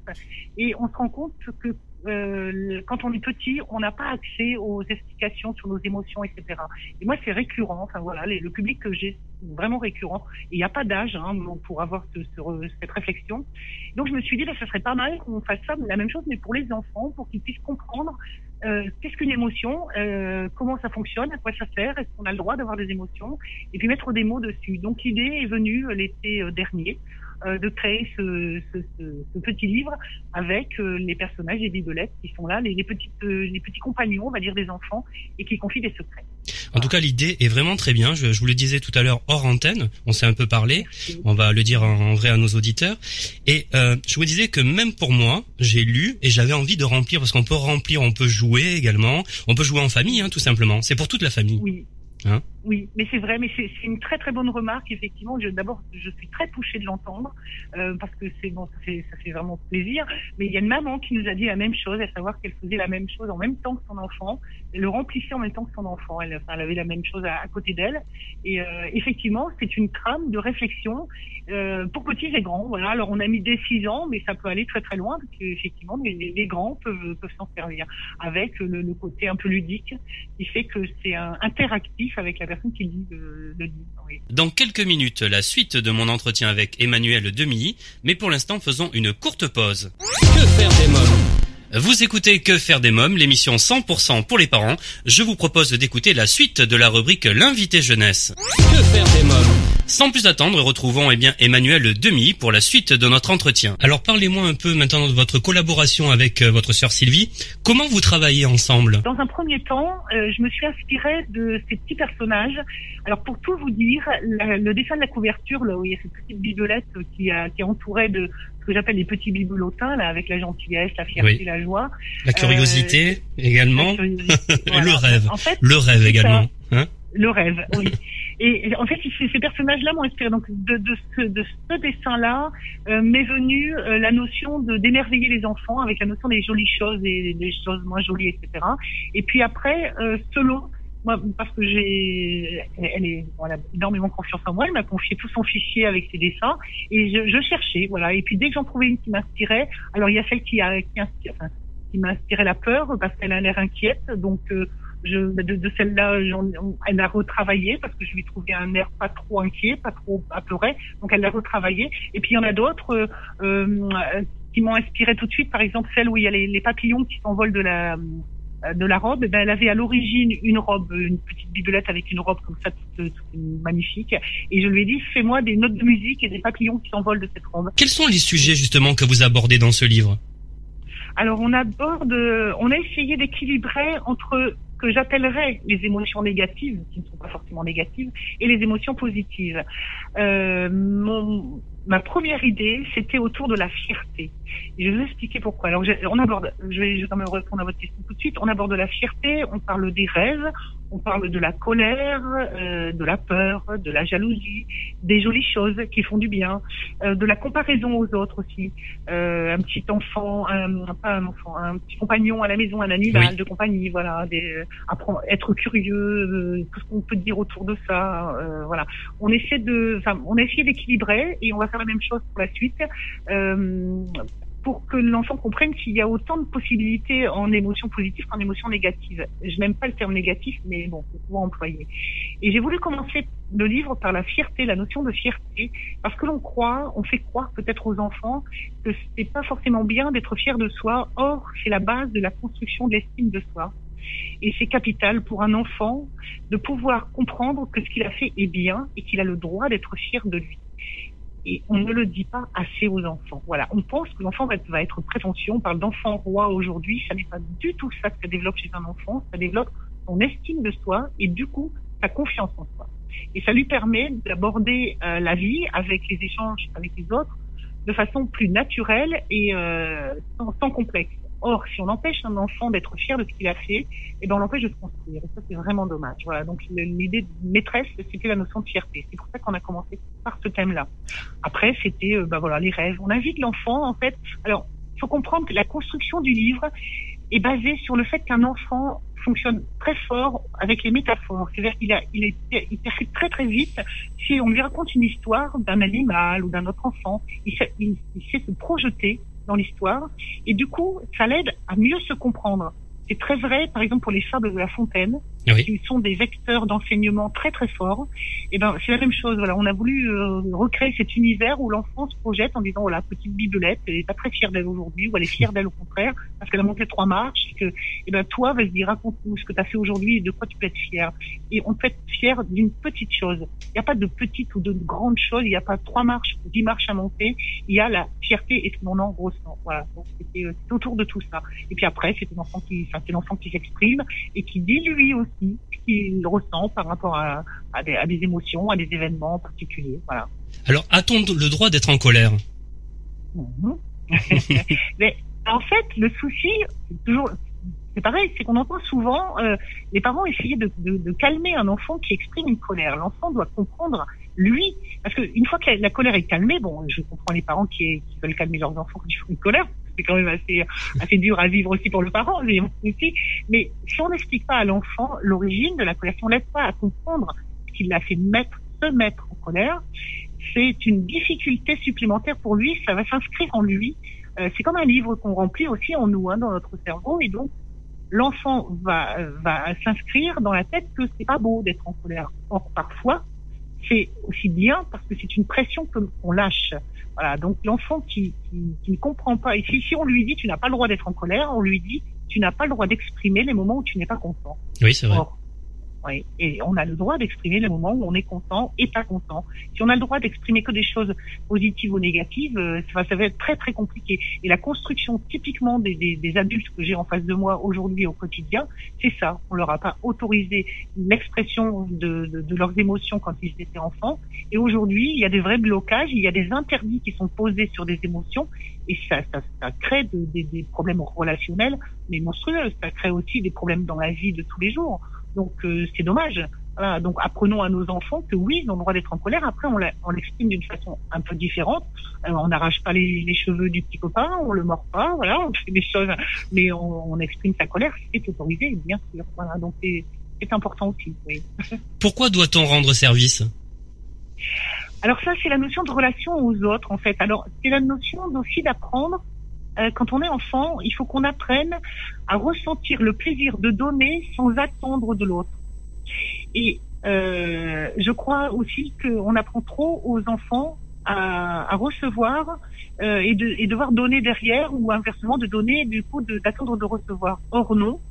et on se rend compte que euh, quand on est petit, on n'a pas accès aux explications sur nos émotions, etc. Et moi, c'est récurrent. Enfin voilà, le public que j'ai, vraiment récurrent. Il n'y a pas d'âge hein, pour avoir ce- ce- cette réflexion. Donc je me suis dit, bah, ça serait pas mal qu'on fasse ça, la même chose, mais pour les enfants, pour qu'ils puissent comprendre euh, qu'est-ce qu'une émotion, euh, comment ça fonctionne, à quoi ça sert, est-ce qu'on a le droit d'avoir des émotions, et puis mettre des mots dessus. Donc l'idée est venue l'été dernier de créer ce, ce, ce, ce petit livre avec euh, les personnages des bibelettes qui sont là, les, les, petites, euh, les petits compagnons, on va dire, des enfants, et qui confient des secrets. En tout cas, l'idée est vraiment très bien. Je, je vous le disais tout à l'heure hors antenne. On s'est un peu parlé. On va le dire en, en vrai à nos auditeurs. Et euh, je vous disais que même pour moi, j'ai lu et j'avais envie de remplir parce qu'on peut remplir, on peut jouer également. On peut jouer en famille, hein, tout simplement. C'est pour toute la famille. Oui. Hein Oui, mais c'est vrai, mais c'est une très très bonne remarque. Effectivement, d'abord, je suis très touchée de l'entendre euh, parce que c'est ça fait, vraiment plaisir. Mais il y a une maman qui nous a dit la même chose, à savoir qu'elle faisait la même chose en même temps que son enfant, elle le remplissait en même temps que son enfant. Elle, avait la même chose à, côté d'elle. Et euh, effectivement, c'est une trame de réflexion euh, pour petits et grands. Voilà. Alors on a mis des 6 ans, mais ça peut aller très très loin parce qu'effectivement, les, les- grands peuvent, peuvent s'en servir avec le, le côté un peu ludique qui fait que c'est interactif avec la personne qui lit le, le livre. Oui. Dans quelques minutes, la suite de mon entretien avec Emmanuel Demilly, mais pour l'instant, faisons une courte pause. Que faire des mômes? Vous écoutez Que faire des mômes, l'émission 100% pour les parents. Je vous propose d'écouter la suite de la rubrique L'invité jeunesse. Que faire des mômes? Sans plus attendre, retrouvons eh bien Emmanuel Demi pour la suite de notre entretien. Alors parlez-moi un peu maintenant de votre collaboration avec euh, votre sœur Sylvie. Comment vous travaillez ensemble? Dans un premier temps, euh, je me suis inspirée de ces petits personnages. Alors pour tout vous dire, la- le dessin de la couverture, là où il y a cette petite bibelette qui, a, qui est entourée de ce que j'appelle les petits bibelotins, là, avec la gentillesse, la fierté, Oui. la joie. La curiosité également. la curiosité, Et voilà. le rêve. En fait, le rêve également. Hein Le rêve, oui. Et en fait, ces personnages-là m'ont inspiré. Donc, de, de ce, de ce dessin-là euh, m'est venue euh, la notion de d'émerveiller les enfants avec la notion des jolies choses et des choses moins jolies, etc. Et puis après, euh, selon moi, parce que j'ai, elle est, voilà, énormément confiance en moi. Elle m'a confié tout son fichier avec ses dessins et je, je cherchais, voilà. Et puis dès que j'en trouvais une qui m'inspirait, alors il y a celle qui a, qui, inspire- enfin, qui m'a la peur parce qu'elle a l'air inquiète, donc. euh, je, de, de celle-là, elle a retravaillé parce que je lui trouvais un air pas trop inquiet, pas trop apeuré. Donc elle l'a retravaillé. Et puis il y en a d'autres euh, euh, qui m'ont inspiré tout de suite. Par exemple celle où il y a les, les papillons qui s'envolent de la de la robe, eh ben, elle avait à l'origine une robe, une petite bibelette avec une robe comme ça, toute, toute magnifique. Et je lui ai dit, fais-moi des notes de musique et des papillons qui s'envolent de cette robe. Quels sont les sujets justement que vous abordez dans ce livre? Alors on aborde, on a essayé d'équilibrer entre que j'appellerais les émotions négatives, qui ne sont pas forcément négatives, et les émotions positives. Euh, ma première idée, c'était autour de la fierté. Et je vais vous expliquer pourquoi. Alors, on aborde, je vais, je vais quand même répondre à votre question tout de suite. On aborde la fierté, on parle des rêves, on parle de la colère, euh, de la peur, de la jalousie, des jolies choses qui font du bien, euh, de la comparaison aux autres aussi. Euh, un petit enfant, un, pas un enfant, un petit compagnon à la maison, un animal Oui. de compagnie, voilà, des, apprendre, être curieux, tout ce qu'on peut dire autour de ça, voilà. On essaie de, enfin, on a essayé d'équilibrer et on va faire la même chose pour la suite. Euh, pour que l'enfant comprenne qu'il y a autant de possibilités en émotions positives qu'en émotions négatives. Je n'aime pas le terme négatif, mais bon, c'est souvent employé. Et j'ai voulu commencer le livre par la fierté, la notion de fierté, parce que l'on croit, on fait croire peut-être aux enfants que c'est pas forcément bien d'être fier de soi. Or, c'est la base de la construction de l'estime de soi. Et c'est capital pour un enfant de pouvoir comprendre que ce qu'il a fait est bien et qu'il a le droit d'être fier de lui. Et on ne le dit pas assez aux enfants. Voilà, on pense que l'enfant va être, prétentieux. On parle d'enfant roi aujourd'hui. Ça n'est pas du tout ça que ça développe chez un enfant. Ça développe son estime de soi et du coup sa confiance en soi. Et ça lui permet d'aborder euh, la vie avec les échanges avec les autres de façon plus naturelle et euh, sans, sans complexe. Or, si on empêche un enfant d'être fier de ce qu'il a fait, eh ben on l'empêche de se construire. Et ça, c'est vraiment dommage. Voilà. Donc, l'idée maîtresse, c'était la notion de fierté. C'est pour ça qu'on a commencé par ce thème-là. Après, c'était, euh, bah voilà, les rêves. On invite l'enfant, en fait. Alors, il faut comprendre que la construction du livre est basée sur le fait qu'un enfant fonctionne très fort avec les métaphores. C'est-à-dire qu'il il est, il percute très très vite. Si on lui raconte une histoire d'un animal ou d'un autre enfant, il sait, il sait se projeter dans l'histoire et du coup, ça l'aide à mieux se comprendre. C'est très vrai, par exemple, pour les fables de La Fontaine, Qui sont des vecteurs d'enseignement très très forts. Et ben, c'est la même chose. Voilà, on a voulu euh, recréer cet univers où l'enfant se projette en disant voilà, petite bibelette, elle est pas très fière d'elle aujourd'hui, ou elle est fière d'elle au contraire parce qu'elle a monté trois marches. Et que, et ben, toi, vas-y, raconte-nous ce que tu as fait aujourd'hui et de quoi tu peux être fier. Et on peut être fier d'une petite chose. Il n'y a pas de petite ou de grande chose. Il n'y a pas trois marches ou dix marches à monter. Il y a la fierté et ce que l'on en ressent. Voilà. Donc c'était euh, c'était autour de tout ça. Et puis après, c'est l'enfant qui, enfin, c'est l'enfant qui s'exprime et qui dit lui aussi ce qu'il ressent par rapport à, à, des, à des émotions, à des événements particuliers. Voilà. Alors, a-t-on le droit d'être en colère? Mhm. Mais en fait, le souci, c'est toujours, c'est pareil, c'est qu'on entend souvent euh, les parents essayer de, de, de calmer un enfant qui exprime une colère. L'enfant doit comprendre lui, parce que une fois que la, la colère est calmée, bon, je comprends les parents qui, qui veulent calmer leurs enfants quand ils font une colère. C'est quand même assez, dur à vivre aussi pour le parent, aussi. Mais si on n'explique pas à l'enfant l'origine de la colère, si on l'aide pas à comprendre ce qui l'a fait mettre, se mettre en colère, c'est une difficulté supplémentaire pour lui. Ça va s'inscrire en lui. Euh, c'est comme un livre qu'on remplit aussi en nous, hein, dans notre cerveau, et donc l'enfant va, va s'inscrire dans la tête que c'est pas beau d'être en colère. Or, parfois, c'est aussi bien parce que c'est une pression qu'on lâche. Voilà. Donc l'enfant qui, qui, qui, ne comprend pas, et si, si on lui dit tu n'as pas le droit d'être en colère, on lui dit tu n'as pas le droit d'exprimer les moments où tu n'es pas content. Oui, c'est vrai. Or, oui. Et on a le droit d'exprimer les moments où on est content et pas content. Si on a le droit d'exprimer que des choses positives ou négatives, euh, ça, ça va être très très compliqué. Et la construction typiquement des, des, des adultes que j'ai en face de moi aujourd'hui au quotidien, c'est ça. On leur a pas autorisé l'expression de, de, de, leurs émotions quand ils étaient enfants. Et aujourd'hui, il y a des vrais blocages, il y a des interdits qui sont posés sur des émotions, et ça, ça, ça crée de, des, des problèmes relationnels, mais monstrueux. Ça crée aussi des problèmes dans la vie de tous les jours. Donc euh, c'est dommage. Voilà, donc apprenons à nos enfants que oui, ils ont le droit d'être en colère. Après, on l'exprime d'une façon un peu différente. Euh, on n'arrache pas les, les, cheveux du petit copain, on le mord pas, voilà, on fait des choses, mais on, on exprime sa colère, c'est autorisé, bien sûr. Voilà, donc c'est important aussi. Oui. Pourquoi doit-on rendre service? Alors ça, c'est la notion de relation aux autres, en fait. Alors c'est la notion aussi d'apprendre euh, quand on est enfant, il faut qu'on apprenne à ressentir le plaisir de donner sans attendre de l'autre. Et euh, je crois aussi qu'on apprend trop aux enfants à, recevoir euh, et, de, devoir donner derrière ou inversement de donner du coup d'attendre de, de, recevoir. Or non,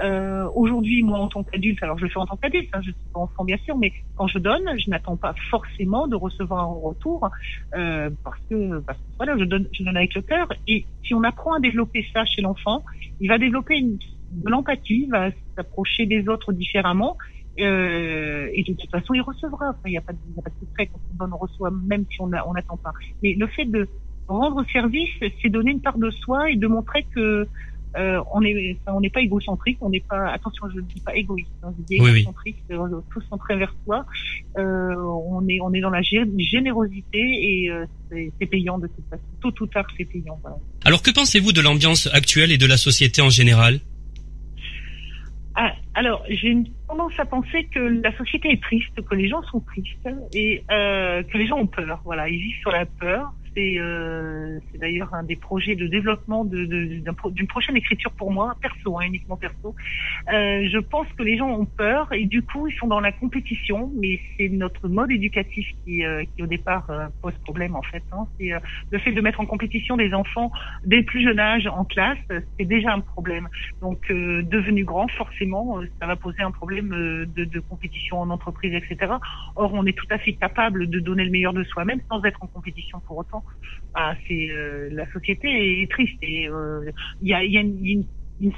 Euh, Aujourd'hui, moi, en tant qu'adulte, alors je le fais en tant qu'adulte, hein, je suis pas enfant bien sûr, mais quand je donne, je n'attends pas forcément de recevoir un retour euh, parce que parce voilà, je donne, je donne avec le cœur. Et si on apprend à développer ça chez l'enfant, il va développer une, de l'empathie, va s'approcher des autres différemment. Euh, et de toute façon, il recevra. Il n'y a, pas de- secret quand on donne, on reçoit, même si on n'attend pas. Mais le fait de rendre service, c'est donner une part de soi et de montrer que euh, on est, enfin, on n'est pas égocentrique, on n'est pas, attention, je ne dis pas égoïste, hein, je dis Oui, oui. égocentrique, c'est euh, tout centré vers soi. Euh, on est, on est dans la gé- générosité et euh, c'est payant de toute façon. Tôt ou tard, c'est payant. Voilà. Alors que pensez-vous de l'ambiance actuelle et de la société en général? Ah, alors, j'ai une tendance à penser que la société est triste, que les gens sont tristes et que les gens ont peur. Voilà, ils vivent sur la peur. C'est euh, c'est d'ailleurs un des projets de développement d'une prochaine écriture pour moi, perso, hein, uniquement perso. Euh, je pense que les gens ont peur et du coup ils sont dans la compétition, mais c'est notre mode éducatif qui, euh, qui au départ pose problème en fait. Hein. C'est le fait de mettre en compétition des enfants dès le plus jeune âge en classe, c'est déjà un problème. Donc devenu grand, forcément, ça va poser un problème de compétition en entreprise, etc. Or on est tout à fait capable de donner le meilleur de soi-même sans être en compétition pour autant. Ah, c'est euh, la société est triste et euh, il y a, il y a une,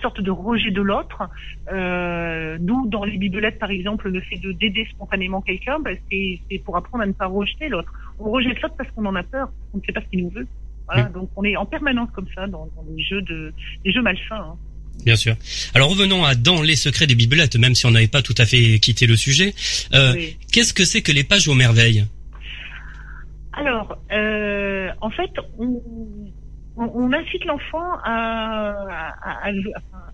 sorte de rejet de l'autre. Euh, D'où dans les bibelettes, par exemple, le fait de d'aider spontanément quelqu'un, bah, c'est pour apprendre à ne pas rejeter l'autre. On rejette l'autre parce qu'on en a peur, on ne sait pas ce qu'il nous veut. Voilà, donc on est en permanence comme ça dans, dans des jeux de des jeux malsains. hein. Bien sûr. Alors revenons à Dans les secrets des bibelettes, même si on n'avait pas tout à fait quitté le sujet. Euh, Oui. Qu'est-ce que c'est que les pages aux merveilles? Alors, euh, en fait, on, on, on incite l'enfant à, à, à,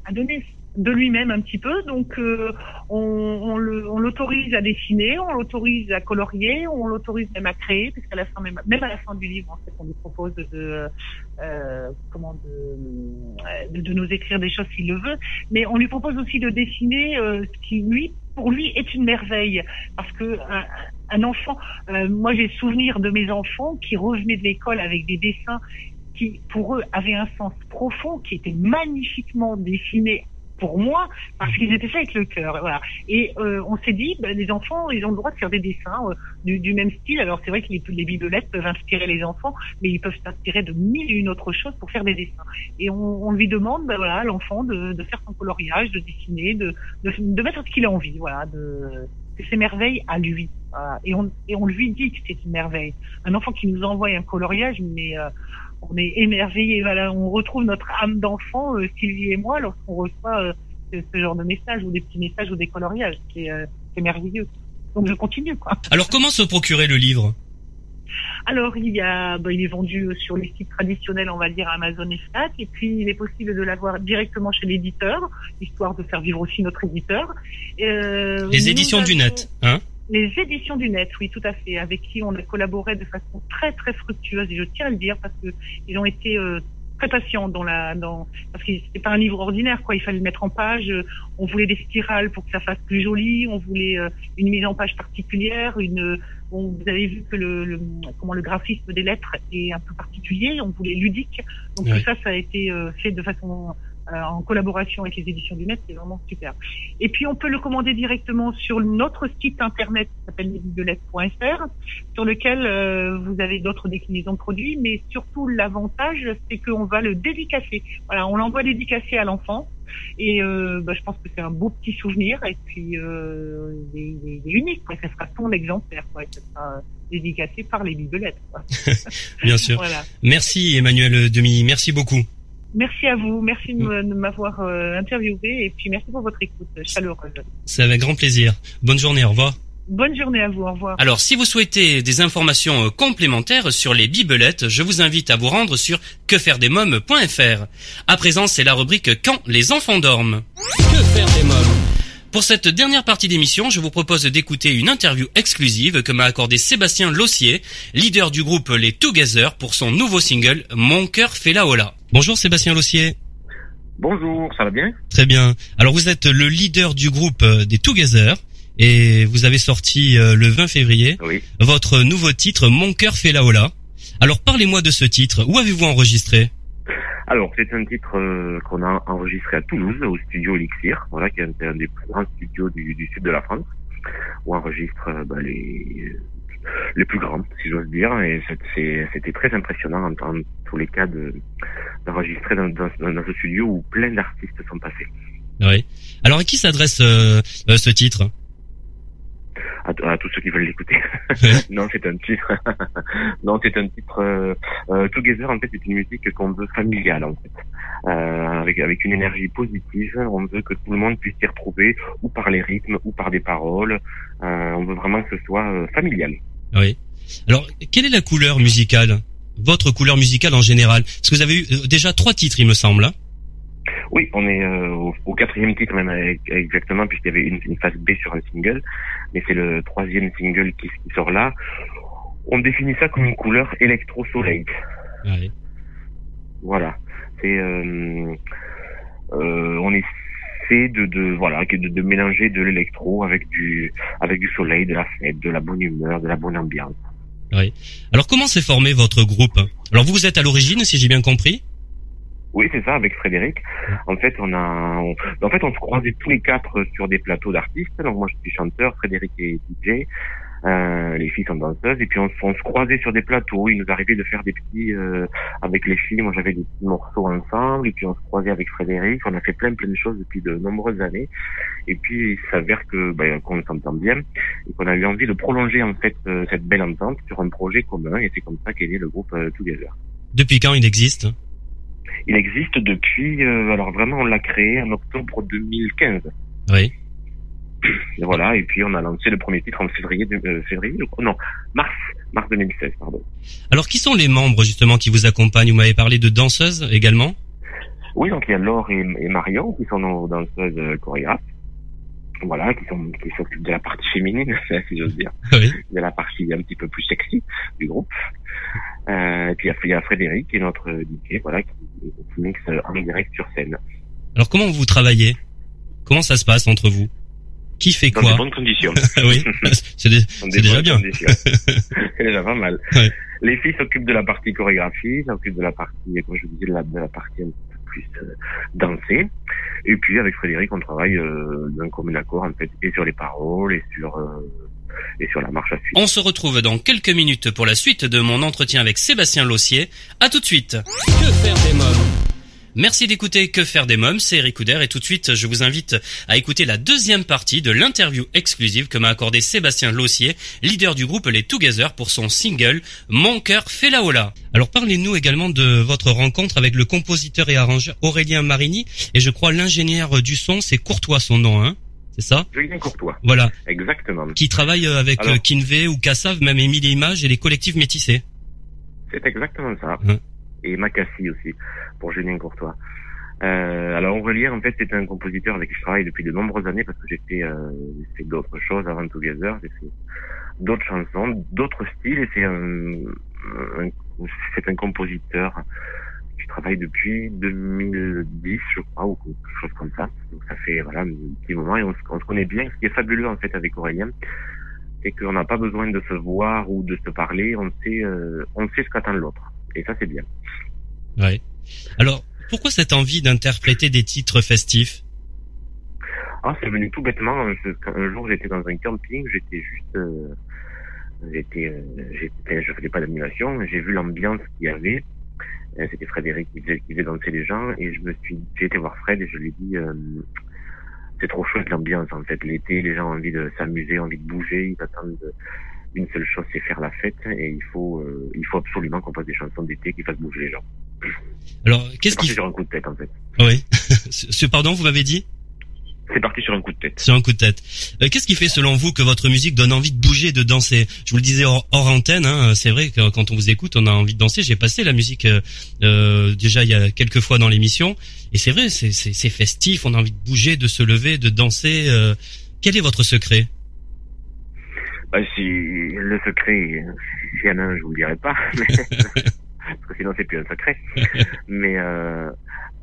à donner de lui-même un petit peu. Donc, euh, on, on l'autorise à dessiner, on l'autorise à colorier, on l'autorise même à créer, parce qu'à la fin, même, même à la fin du livre, en fait, on lui propose de, euh, comment de, de, de nous écrire des choses s'il le veut. Mais on lui propose aussi de dessiner euh, ce qui, lui, pour lui, est une merveille, parce que un, un enfant, euh, moi j'ai souvenir de mes enfants qui revenaient de l'école avec des dessins qui, pour eux, avaient un sens profond, qui étaient magnifiquement dessinés pour moi, parce qu'ils étaient faits avec le cœur. Et euh, on s'est dit, ben, les enfants, ils ont le droit de faire des dessins euh, du, même style. Alors c'est vrai que les, bibelettes peuvent inspirer les enfants, mais ils peuvent s'inspirer de mille et une autres choses pour faire des dessins. Et on, lui demande, ben, voilà, à l'enfant de, de faire son coloriage, de dessiner, de, de, de mettre ce qu'il a envie, voilà, de que c'est merveille à lui. Voilà. Et on et on lui dit que c'est une merveille. Un enfant qui nous envoie un coloriage, mais euh, on est émerveillé. Voilà, on retrouve notre âme d'enfant, euh, Sylvie et moi, lorsqu'on reçoit euh, ce, ce genre de messages ou des petits messages ou des coloriages. C'est euh, merveilleux. Donc je continue quoi. Alors comment se procurer le livre? Alors il y a, bah, il est vendu sur les sites traditionnels, on va dire Amazon et Fnac, et puis il est possible de l'avoir directement chez l'éditeur, histoire de faire vivre aussi notre éditeur. Euh, Les éditions du net, hein? Les éditions du net, oui, tout à fait, avec qui on a collaboré de façon très très fructueuse et je tiens à le dire parce que ils ont été euh, très patients dans la dans parce que c'est pas un livre ordinaire quoi, il fallait le mettre en page, on voulait des spirales pour que ça fasse plus joli, on voulait euh, une mise en page particulière, une bon, vous avez vu que le, le comment le graphisme des lettres est un peu particulier, on voulait ludique. Donc Ouais. tout ça ça a été euh, fait de façon en collaboration avec les éditions du net, c'est vraiment super. Et puis on peut le commander directement sur notre site internet qui s'appelle lesbibelettes.fr, sur lequel euh, vous avez d'autres déclinaisons de produits, mais surtout l'avantage c'est qu'on va le dédicacer. Voilà, on l'envoie dédicacé à l'enfant. Et euh, bah, je pense que c'est un beau petit souvenir et puis euh, il, est, il est- unique, quoi. ça sera son exemplaire, quoi. ça sera euh, dédicacé par les bibelettes. Bien sûr. Voilà. Merci Emmanuel Demi, merci beaucoup. Merci à vous, merci de de m'avoir euh, interviewé et puis merci pour votre écoute chaleureuse. C'est avec grand plaisir. Bonne journée, au revoir. Bonne journée à vous, au revoir. Alors, si vous souhaitez des informations euh, complémentaires sur les bibelettes, je vous invite à vous rendre sur quefairedesmoms.fr. À présent, c'est la rubrique Quand les enfants dorment. Que faire des mômes? Pour cette dernière partie d'émission, je vous propose d'écouter une interview exclusive que m'a accordé Sébastien Lossier, leader du groupe Les Together pour son nouveau single Mon cœur fait la hola. Bonjour Sébastien Lossier. Bonjour, ça va bien? Très bien. Alors vous êtes le leader du groupe euh, des Together et vous avez sorti euh, le 20 février Oui. votre nouveau titre Mon cœur fait la hola. Alors parlez-moi de ce titre. Où avez-vous enregistré? Alors, c'est un titre euh, qu'on a enregistré à Toulouse, au studio Elixir, voilà, qui est un, un des plus grands studios du, du sud de la France, où on enregistre euh, bah, les les plus grands, si j'ose dire, et c'était très impressionnant en, en tous les cas de d'enregistrer dans, dans, dans ce studio où plein d'artistes sont passés. Oui. Alors à qui s'adresse euh, euh, ce titre? À, à tous ceux qui veulent l'écouter. non, c'est un titre. non, c'est un titre. Euh, euh, Together, en fait, c'est une musique qu'on veut familiale, en fait, euh, avec avec une énergie positive. On veut que tout le monde puisse s'y retrouver, ou par les rythmes, ou par des paroles. On veut vraiment que ce soit familial. Oui. Alors, quelle est la couleur musicale Votre couleur musicale en général? Parce que vous avez eu euh, déjà trois titres, il me semble. hein Oui, on est euh, au, au quatrième titre même euh, exactement, puisqu'il y avait une, une phase B sur un single, mais c'est le troisième single qui, qui sort là. On définit ça comme une couleur électro-soleil. Voilà. C'est euh, euh, on essaie de, de voilà de, de mélanger de l'électro avec du avec du soleil, de la fête, de la bonne humeur, de la bonne ambiance. Oui. Alors, comment s'est formé votre groupe? Alors, vous, vous êtes à l'origine, si j'ai bien compris? Oui, c'est ça, avec Frédéric. En fait, on a, on- en fait, on se croisait tous les quatre sur des plateaux d'artistes. Donc moi, je suis chanteur, Frédéric est DJ, euh, les filles sont danseuses, et puis on, se- on se croisait sur des plateaux. Il nous arrivait de faire des petits, euh, avec les filles. Moi, j'avais des petits morceaux ensemble, et puis on se croisait avec Frédéric. On a fait plein, plein de choses depuis de nombreuses années. Et puis, il s'avère que, ben, qu'on s'entend bien, et qu'on a eu envie de prolonger en fait euh, cette belle entente sur un projet commun, et c'est comme ça qu'est né le groupe euh, Together. Depuis quand il existe? Il existe depuis, euh, alors vraiment on l'a créé en octobre 2015. Oui. Et voilà, et puis on a lancé le premier titre en février, euh, février, non, mars, mars 2016, pardon. Alors, qui sont les membres, justement, qui vous accompagnent? Vous m'avez parlé de danseuses également Oui, donc il y a Laure et, et Marion qui sont nos danseuses euh, chorégraphes. Voilà, qui sont qui s'occupent de la partie féminine, si j'ose dire, Oui. de la partie un petit peu plus sexy du groupe. Euh, et puis il y a- il y a Frédéric qui est notre DJ, voilà, qui, qui mixe en direct sur scène. Alors, comment vous travaillez? Comment ça se passe entre vous? Qui fait Dans quoi de bonnes conditions. Oui, c'est dé- Dans des c'est déjà bien. c'est déjà pas mal. Ouais. Les filles s'occupent de la partie chorégraphie, s'occupent de la partie, comme je vous disais, de la, de la partie un peu plus euh, dansée. Et puis avec Frédéric, on travaille euh, d'un commun accord en fait, et sur les paroles, et sur euh, et sur la marche à suivre. On se retrouve dans quelques minutes pour la suite de mon entretien avec Sébastien Lossier. À tout de suite. Que faire des mômes? Merci d'écouter Que faire des mômes, c'est Eric Couder et tout de suite je vous invite à écouter la deuxième partie de l'interview exclusive que m'a accordé Sébastien Lossier, leader du groupe Les Together pour son single Mon cœur fait la hola. Alors parlez-nous également de votre rencontre avec le compositeur et arrangeur Aurélien Marini et je crois l'ingénieur du son, c'est Courtois son nom, hein C'est ça? Julien Courtois. Voilà. Exactement. Qui travaille avec Alors- Kinvé ou Cassav, même Émile Images et les collectifs métissés. C'est exactement ça. Hein. Et Macassi aussi, pour Julien Courtois. Euh, alors Aurélien, en fait, c'est un compositeur avec qui je travaille depuis de nombreuses années parce que j'ai fait, euh, fait d'autres choses avant Together, j'ai fait d'autres chansons, d'autres styles et c'est un, c'est un compositeur qui travaille depuis 2010, je crois, ou quelque chose comme ça. Donc ça fait voilà un petit moment et on, on se connaît bien. Ce qui est fabuleux en fait avec Aurélien, c'est qu'on n'a pas besoin de se voir ou de se parler, on sait, euh, on sait ce qu'attend l'autre. Et ça c'est bien. Ouais. Alors, pourquoi cette envie d'interpréter des titres festifs? Ah, c'est venu tout bêtement. Un, jour, j'étais dans un camping, j'étais juste, euh, j'étais, euh, j'étais, je faisais pas d'animation, j'ai vu l'ambiance qu'il y avait. Euh, C'était Frédéric qui faisait, qui faisait danser les gens, et je me suis, j'ai été voir Fred et je lui ai dit, euh, c'est trop chouette l'ambiance en fait. L'été, les gens ont envie de s'amuser, ont envie de bouger, ils attendent une seule chose, c'est faire la fête, et il faut, euh, il faut absolument qu'on fasse des chansons d'été qui fassent bouger les gens. Alors, qu'est-ce C'est parti qui... sur un coup de tête en fait. Oui. Ce- Pardon, vous m'avez dit? C'est parti sur un coup de tête. Sur un coup de tête. Euh, Qu'est-ce qui fait, selon vous, que votre musique donne envie de bouger, de danser? Je vous le disais hors, hors antenne, hein, c'est vrai que quand on vous écoute, on a envie de danser. J'ai passé la musique euh, euh, déjà il y a quelques fois dans l'émission, et c'est vrai, c'est c'est- c'est festif, on a envie de bouger, de se lever, de danser. euh. Quel est votre secret? Bah, si le secret, s'il y en a un, je vous le dirai pas, mais- parce que sinon c'est plus un secret. Mais euh,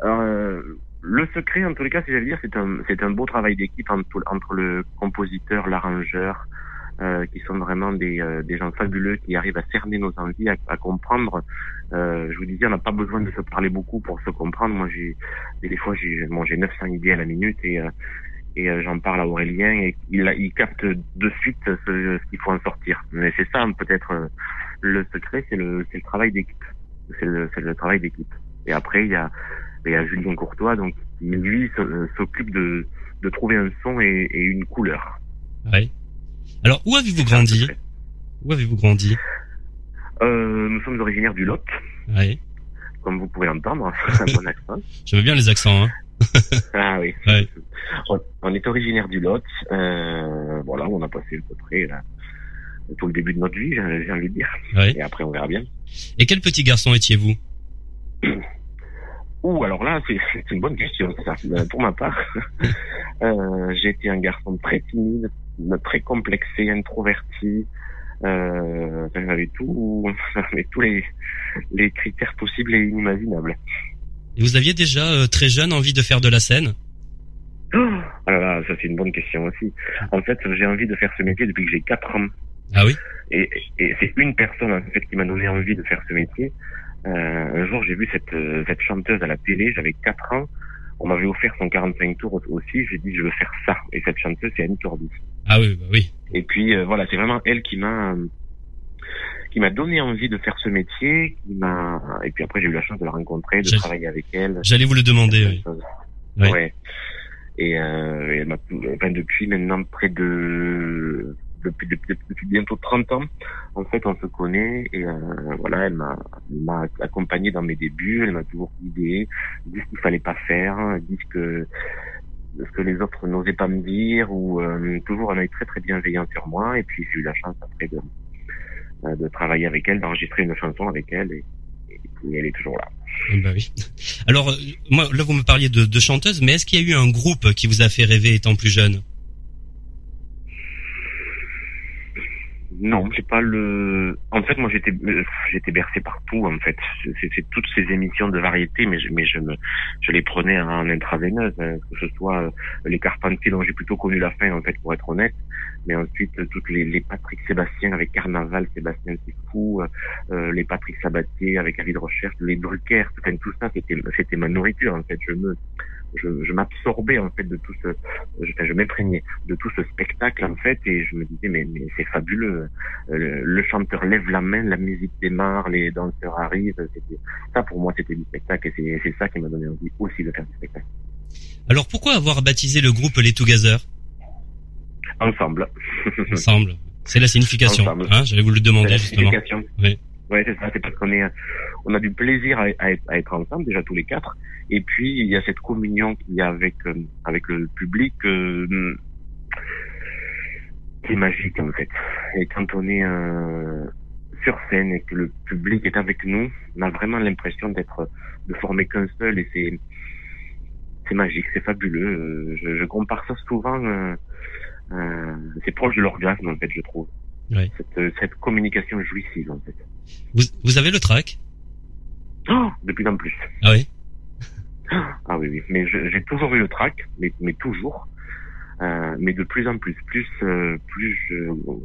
euh, le secret, en tous les cas, si j'allais dire, c'est un, c'est un beau travail d'équipe entre, entre le compositeur, l'arrangeur, euh, qui sont vraiment des, euh, des gens fabuleux, qui arrivent à cerner nos envies, à, à comprendre. Euh, je vous disais, on n'a pas besoin de se parler beaucoup pour se comprendre. Moi, j'ai des fois, j'ai bon, j'ai 900 idées à la minute et et euh, j'en parle à Aurélien et il, il capte de suite ce, ce qu'il faut en sortir. Mais c'est ça peut-être euh, le secret, c'est le c'est le travail d'équipe. C'est le, c'est le travail d'équipe. Et après, il y a il y a Julien Courtois, donc qui lui se- s'occupe de de trouver un son et, et une couleur. Ouais. Alors, où avez-vous grandi? Où avez-vous grandi? Euh, nous sommes originaires du Lot, Ouais. comme vous pouvez l'entendre, un bon accent. J'aime bien les accents, hein. Ah oui. Ouais. On, on est originaire du Lot. Euh, voilà, on a passé à peu près là, tout le début de notre vie, j'ai envie de dire. Ouais. Et après, on verra bien. Et quel petit garçon étiez-vous? Ouh, alors là, c'est une bonne question. Ça. Euh, Pour ma part, euh, j'ai été un garçon très timide, très complexé, introverti. Euh, j'avais tout, j'avais tous les, les critères possibles et inimaginables. Et vous aviez déjà euh, très jeune envie de faire de la scène? Ah là là, ça c'est une bonne question aussi. En fait, j'ai envie de faire ce métier depuis que j'ai 4 ans. Ah oui? Et, et c'est une personne en fait qui m'a donné envie de faire ce métier. Euh, un jour, j'ai vu cette, euh, cette chanteuse à la télé, j'avais 4 ans. On m'avait offert son 45 tours aussi. J'ai dit, je veux faire ça. Et cette chanteuse, c'est Annie Cordy. Ah oui, bah oui. Et puis euh, voilà, c'est vraiment elle qui m'a qui m'a donné envie de faire ce métier, qui m'a et puis après j'ai eu la chance de la rencontrer, de travailler avec elle. J'allais vous le demander, oui. Ouais. Et, euh, et elle m'a enfin, depuis maintenant près de depuis, depuis, depuis bientôt 30 ans, en fait, on se connaît et euh, voilà, elle m'a elle m'a accompagné dans mes débuts, elle m'a toujours guidé, dit ce qu'il fallait pas faire, dit ce que ce que les autres n'osaient pas me dire ou euh, toujours un œil très très bienveillant sur moi et puis j'ai eu la chance après de de travailler avec elle, d'enregistrer une chanson avec elle et, et elle est toujours là. Ah Bah oui. Alors, euh, moi, là, vous me parliez de, de chanteuse, mais est-ce qu'il y a eu un groupe qui vous a fait rêver étant plus jeune? Non, j'ai pas le. En fait, moi, j'étais, euh, j'étais bercé partout. En fait, c'est toutes ces émissions de variété, mais je, mais je me, je les prenais en intraveineuse, hein, que ce soit euh, les Carpentiers dont j'ai plutôt connu la fin, en fait, pour être honnête. Mais ensuite, euh, toutes les, les Patrick Sébastien avec Carnaval, Sébastien c'est fou, euh, les Patrick Sabatier avec Avis de recherche, les Drucker, enfin, tout ça, c'était, c'était ma nourriture. En fait, je me, je, je m'absorbais en fait de tout ce, je, enfin, je m'imprégnais de tout ce spectacle en fait, et je me disais mais, mais c'est fabuleux. Euh, Le, le chanteur lève la main, la musique démarre, les danseurs arrivent. Ça pour moi, c'était du spectacle, et c'est, ça qui m'a donné envie aussi de faire du spectacle. Alors, pourquoi avoir baptisé le groupe Les Together Ensemble. Ensemble. C'est la signification. Hein J'allais vous le demander la justement. Oui. Ouais, c'est ça. C'est parce qu'on est, on a du plaisir à, à être, à être ensemble déjà tous les quatre. Et puis il y a cette communion qu'il y a avec euh, avec le public euh, qui est magique en fait. Et quand on est euh, sur scène et que le public est avec nous, on a vraiment l'impression d'être de former qu'un seul et c'est c'est magique, c'est fabuleux. Euh, Je, je compare ça souvent. euh, euh, c'est proche de l'orgasme en fait, je trouve. Oui. Cette, cette communication jouissive en fait. Vous, vous avez le trac? Oh, de plus en plus. Ah oui? Ah oui, oui. Mais j'ai toujours eu le trac, mais, mais toujours. Euh, mais de plus en plus, plus, euh, plus je,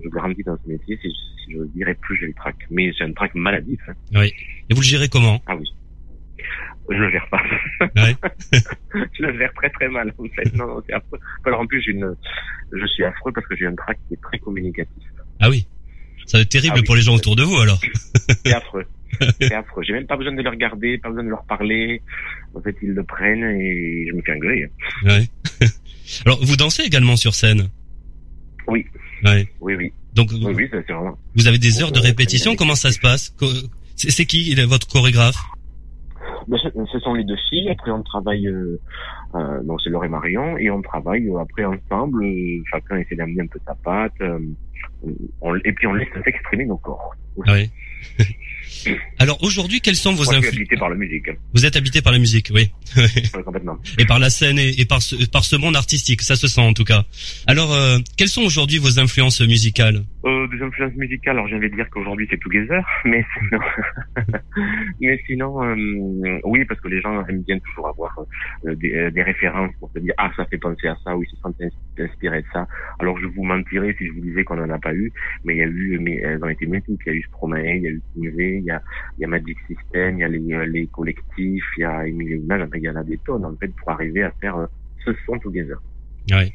je grandis dans ce métier, si, si je dirais plus j'ai le trac. Mais j'ai un trac maladif. hein. Oui. Et vous le gérez comment? Ah oui. Je le gère pas. Ouais. je le gère très très mal en fait. Non, non, c'est affreux. Alors en plus, une, je suis affreux parce que j'ai un trac qui est très communicatif. Ah oui. Ça va être terrible Ah oui. pour les gens autour de vous alors. C'est affreux. C'est affreux. J'ai même pas besoin de le regarder, pas besoin de leur parler. En fait, ils le prennent et je me fais engueuler. Ouais. Alors, vous dansez également sur scène? Oui. Ouais. Oui, oui. Donc, Oui, oui, ça, vous avez des heures de Euh, répétition. Comment ça se passe? C'est qui votre chorégraphe? Ben, ce, sont les deux filles. Après, on travaille. Euh, euh, donc, c'est Laure et Marion, et on travaille euh, après ensemble. euh, chacun essaie d'amener un peu sa patte. On- et puis, on laisse s'exprimer nos corps. Ah oui. Alors aujourd'hui, quelles sont vos Moi, je suis influences habité par la musique. Vous êtes habité par la musique, oui. Complètement. et par la scène et, et par, ce, par ce monde artistique, ça se sent en tout cas. Alors, euh, quelles sont aujourd'hui vos influences musicales? Euh, des influences musicales, alors j'allais dire qu'aujourd'hui c'est Together, mais sinon, mais sinon, euh, oui, parce que les gens aiment bien toujours avoir euh, des, des références pour se dire ah ça fait penser à ça, ou ils se sentent ins- inspirés de ça. Alors je vous mentirais si je vous disais qu'on en a pas eu, mais il y a eu, mais elles ont été multiples. Il y a eu Stromae, il y a eu Kinvey, il y a, il y a Magic System, il y a les, euh, les collectifs, il y a Emile Image, enfin, il y en a des tonnes, en fait, pour arriver à faire euh, ce son together. Ouais.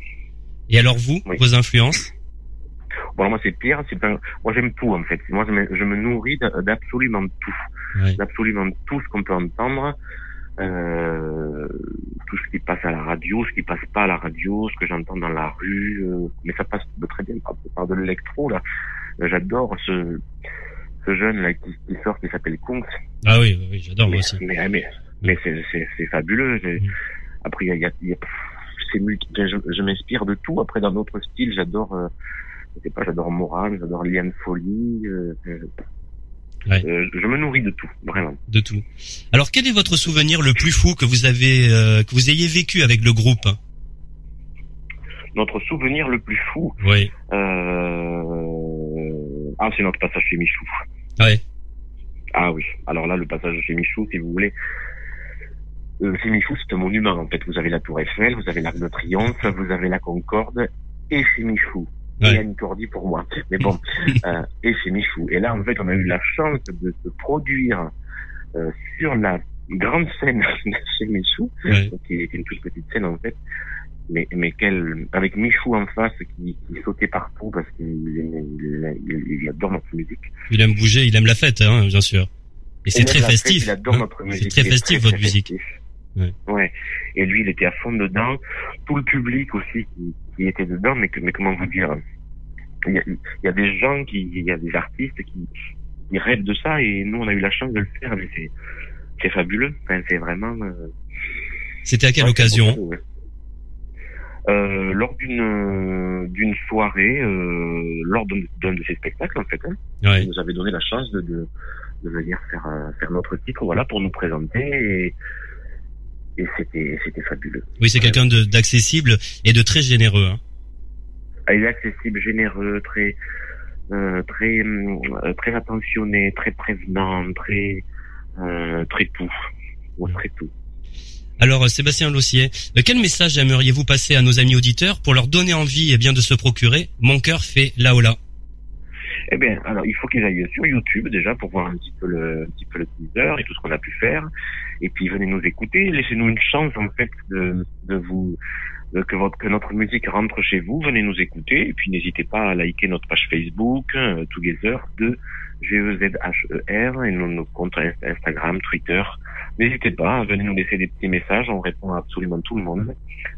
Et alors vous, vos influences? Bon, alors moi, c'est pire, c'est pas, moi, j'aime tout, en fait. Moi, je me, je me nourris d'a- d'absolument tout. D'absolument tout ce qu'on peut entendre. Euh, tout ce qui passe à la radio, ce qui passe pas à la radio, ce que j'entends dans la rue, euh, mais ça passe de très bien par, par de l'électro là. Euh, J'adore ce ce jeune là qui, qui sort qui s'appelle Kungs. Ah oui, oui, oui, j'adore moi Mais aussi. mais mais, mais c'est c'est c'est fabuleux. J'ai- Après il y a, y a, c'est je, je m'inspire de tout. Après dans d'autres styles, j'adore euh, je sais pas, j'adore Moran, j'adore Liane Folly. Euh, euh, Ouais. euh, je me nourris de tout, vraiment. De tout. Alors quel est votre souvenir le plus fou que vous avez euh, que vous ayez vécu avec le groupe? Notre souvenir le plus fou, Oui. Euh... Ah, c'est notre passage chez Michou. Ouais. Ah oui. Alors là, le passage chez Michou, si vous voulez. Euh, chez Michou, c'est un monument, en fait. Vous avez la Tour Eiffel, vous avez l'Arc de Triomphe, vous avez la Concorde, et chez Michou. Ouais. Et Annie Cordy pour moi. Mais bon, euh, et chez Michou. Et là, en fait, on a eu la chance de se produire euh, sur la grande scène chez Michou, Ouais. qui est une toute petite scène, en fait mais mais quel avec Michou en face qui, qui sautait partout parce qu'il il, il- il adore notre musique. Il aime bouger, il aime la fête, hein, bien sûr. Et c'est très fête, festif. il adore notre musique. C'est très festif très, votre très musique. festif. Ouais. Ouais. Et lui, il était à fond dedans. Tout le public aussi qui, qui était dedans. Mais, que- mais comment vous dire il y, a, il y a des gens qui, il y a des artistes qui, qui rêvent de ça et nous, on a eu la chance de le faire. Mais c'est, c'est fabuleux. Enfin, c'est vraiment. euh, C'était à quelle Ouais, occasion ouais. Euh, lors d'une d'une soirée, euh, lors d'un de ces spectacles en fait, hein, Ouais. nous avait donné la chance de, de, de venir faire faire notre titre, voilà, pour nous présenter et, et c'était c'était fabuleux. Oui, c'est quelqu'un d'accessible et de très généreux. Hein. Ah, Il est accessible, généreux, très euh, très euh, très attentionné, très prévenant, très euh, très tout, Ouais, très tout. Alors, Sébastien Lossier, quel message aimeriez-vous passer à nos amis auditeurs pour leur donner envie eh bien de se procurer Mon cœur fait Laola Eh bien, alors il faut qu'ils aillent sur YouTube déjà pour voir un petit peu le, un petit peu le teaser et tout ce qu'on a pu faire. Et puis venez nous écouter, laissez-nous une chance en fait de, vous de- que votre que notre musique rentre chez vous. Venez nous écouter et puis n'hésitez pas à liker notre page Facebook euh, Together de G E Z H E R et nos, nos comptes Inst- Instagram, Twitter. N'hésitez pas, venez nous laisser des petits messages, on répond à absolument tout le monde.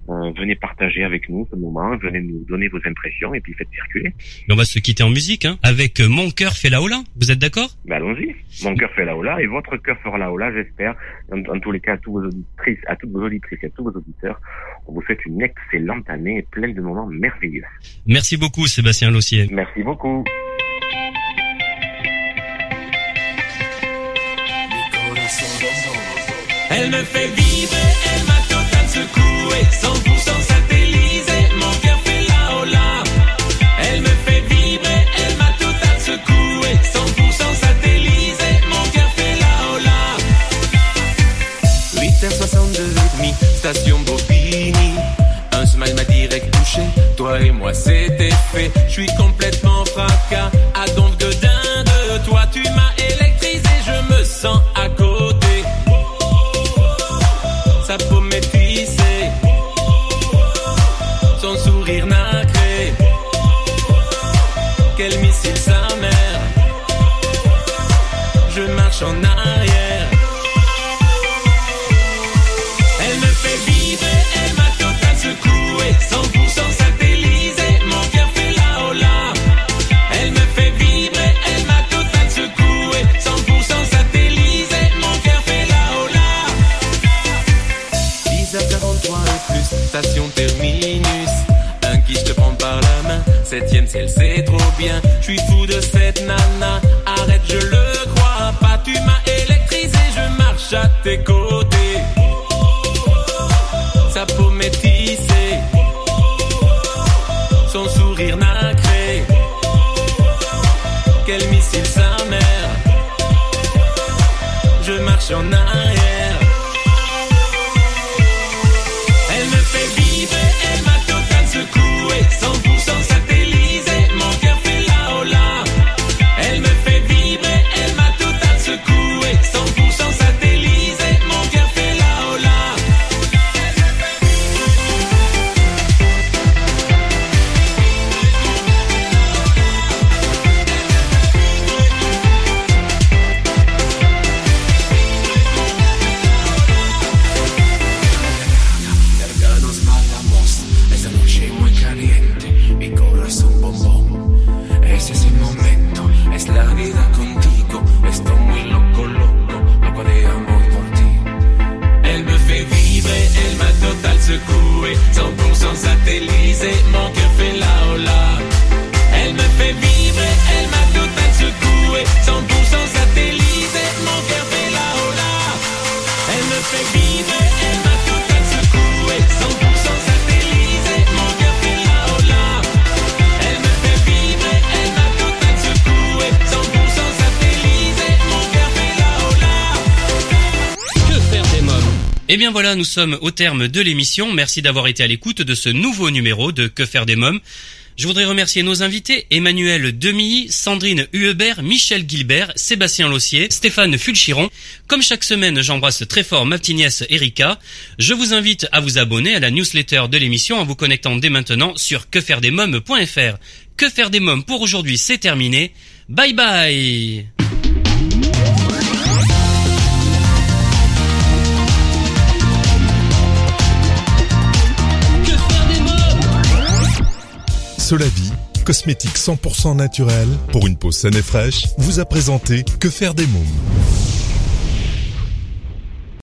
Euh, venez partager avec nous ce moment, venez nous donner vos impressions et puis faites circuler. Mais on va se quitter en musique hein, avec euh, Mon cœur fait Laola. Vous êtes d'accord? Ben allons-y. Mon cœur fait la hola et votre cœur fera la hola, j'espère. En, tous les cas, à tous vos auditrices, à toutes vos auditrices et à tous vos auditeurs, on vous souhaite une excellente année et pleine de moments merveilleux. Merci beaucoup Sébastien Lossier. Merci beaucoup. Elle me fait vibrer, elle m'a total secoué 100% satellisé, mon cœur fait la hola. Elle me fait vibrer, elle m'a total secoué 100% satellisé, mon cœur fait la hola. 8h62 et demi, station Bobigny. Un smile m'a direct touché, toi et moi c'était fait. Je suis complètement fracas, à donc septième ciel c'est trop bien. Je suis fou de cette nana, arrête je le crois pas. Tu m'as électrisé, je marche à tes côtés. Voilà, nous sommes au terme de l'émission. Merci d'avoir été à l'écoute de ce nouveau numéro de Que faire des mômes. Je voudrais remercier nos invités, Emmanuel Demilly, Sandrine Huebert, Michel Gilbert, Sébastien Lossier, Stéphane Fulchiron. Comme chaque semaine, j'embrasse très fort ma petite nièce Erika. Je vous invite à vous abonner à la newsletter de l'émission en vous connectant dès maintenant sur quefairedesmoms.fr. Que faire des mômes pour aujourd'hui, c'est terminé. Bye bye Solavi, cosmétique 100% naturel pour une peau saine et fraîche, vous a présenté Que faire des mômes.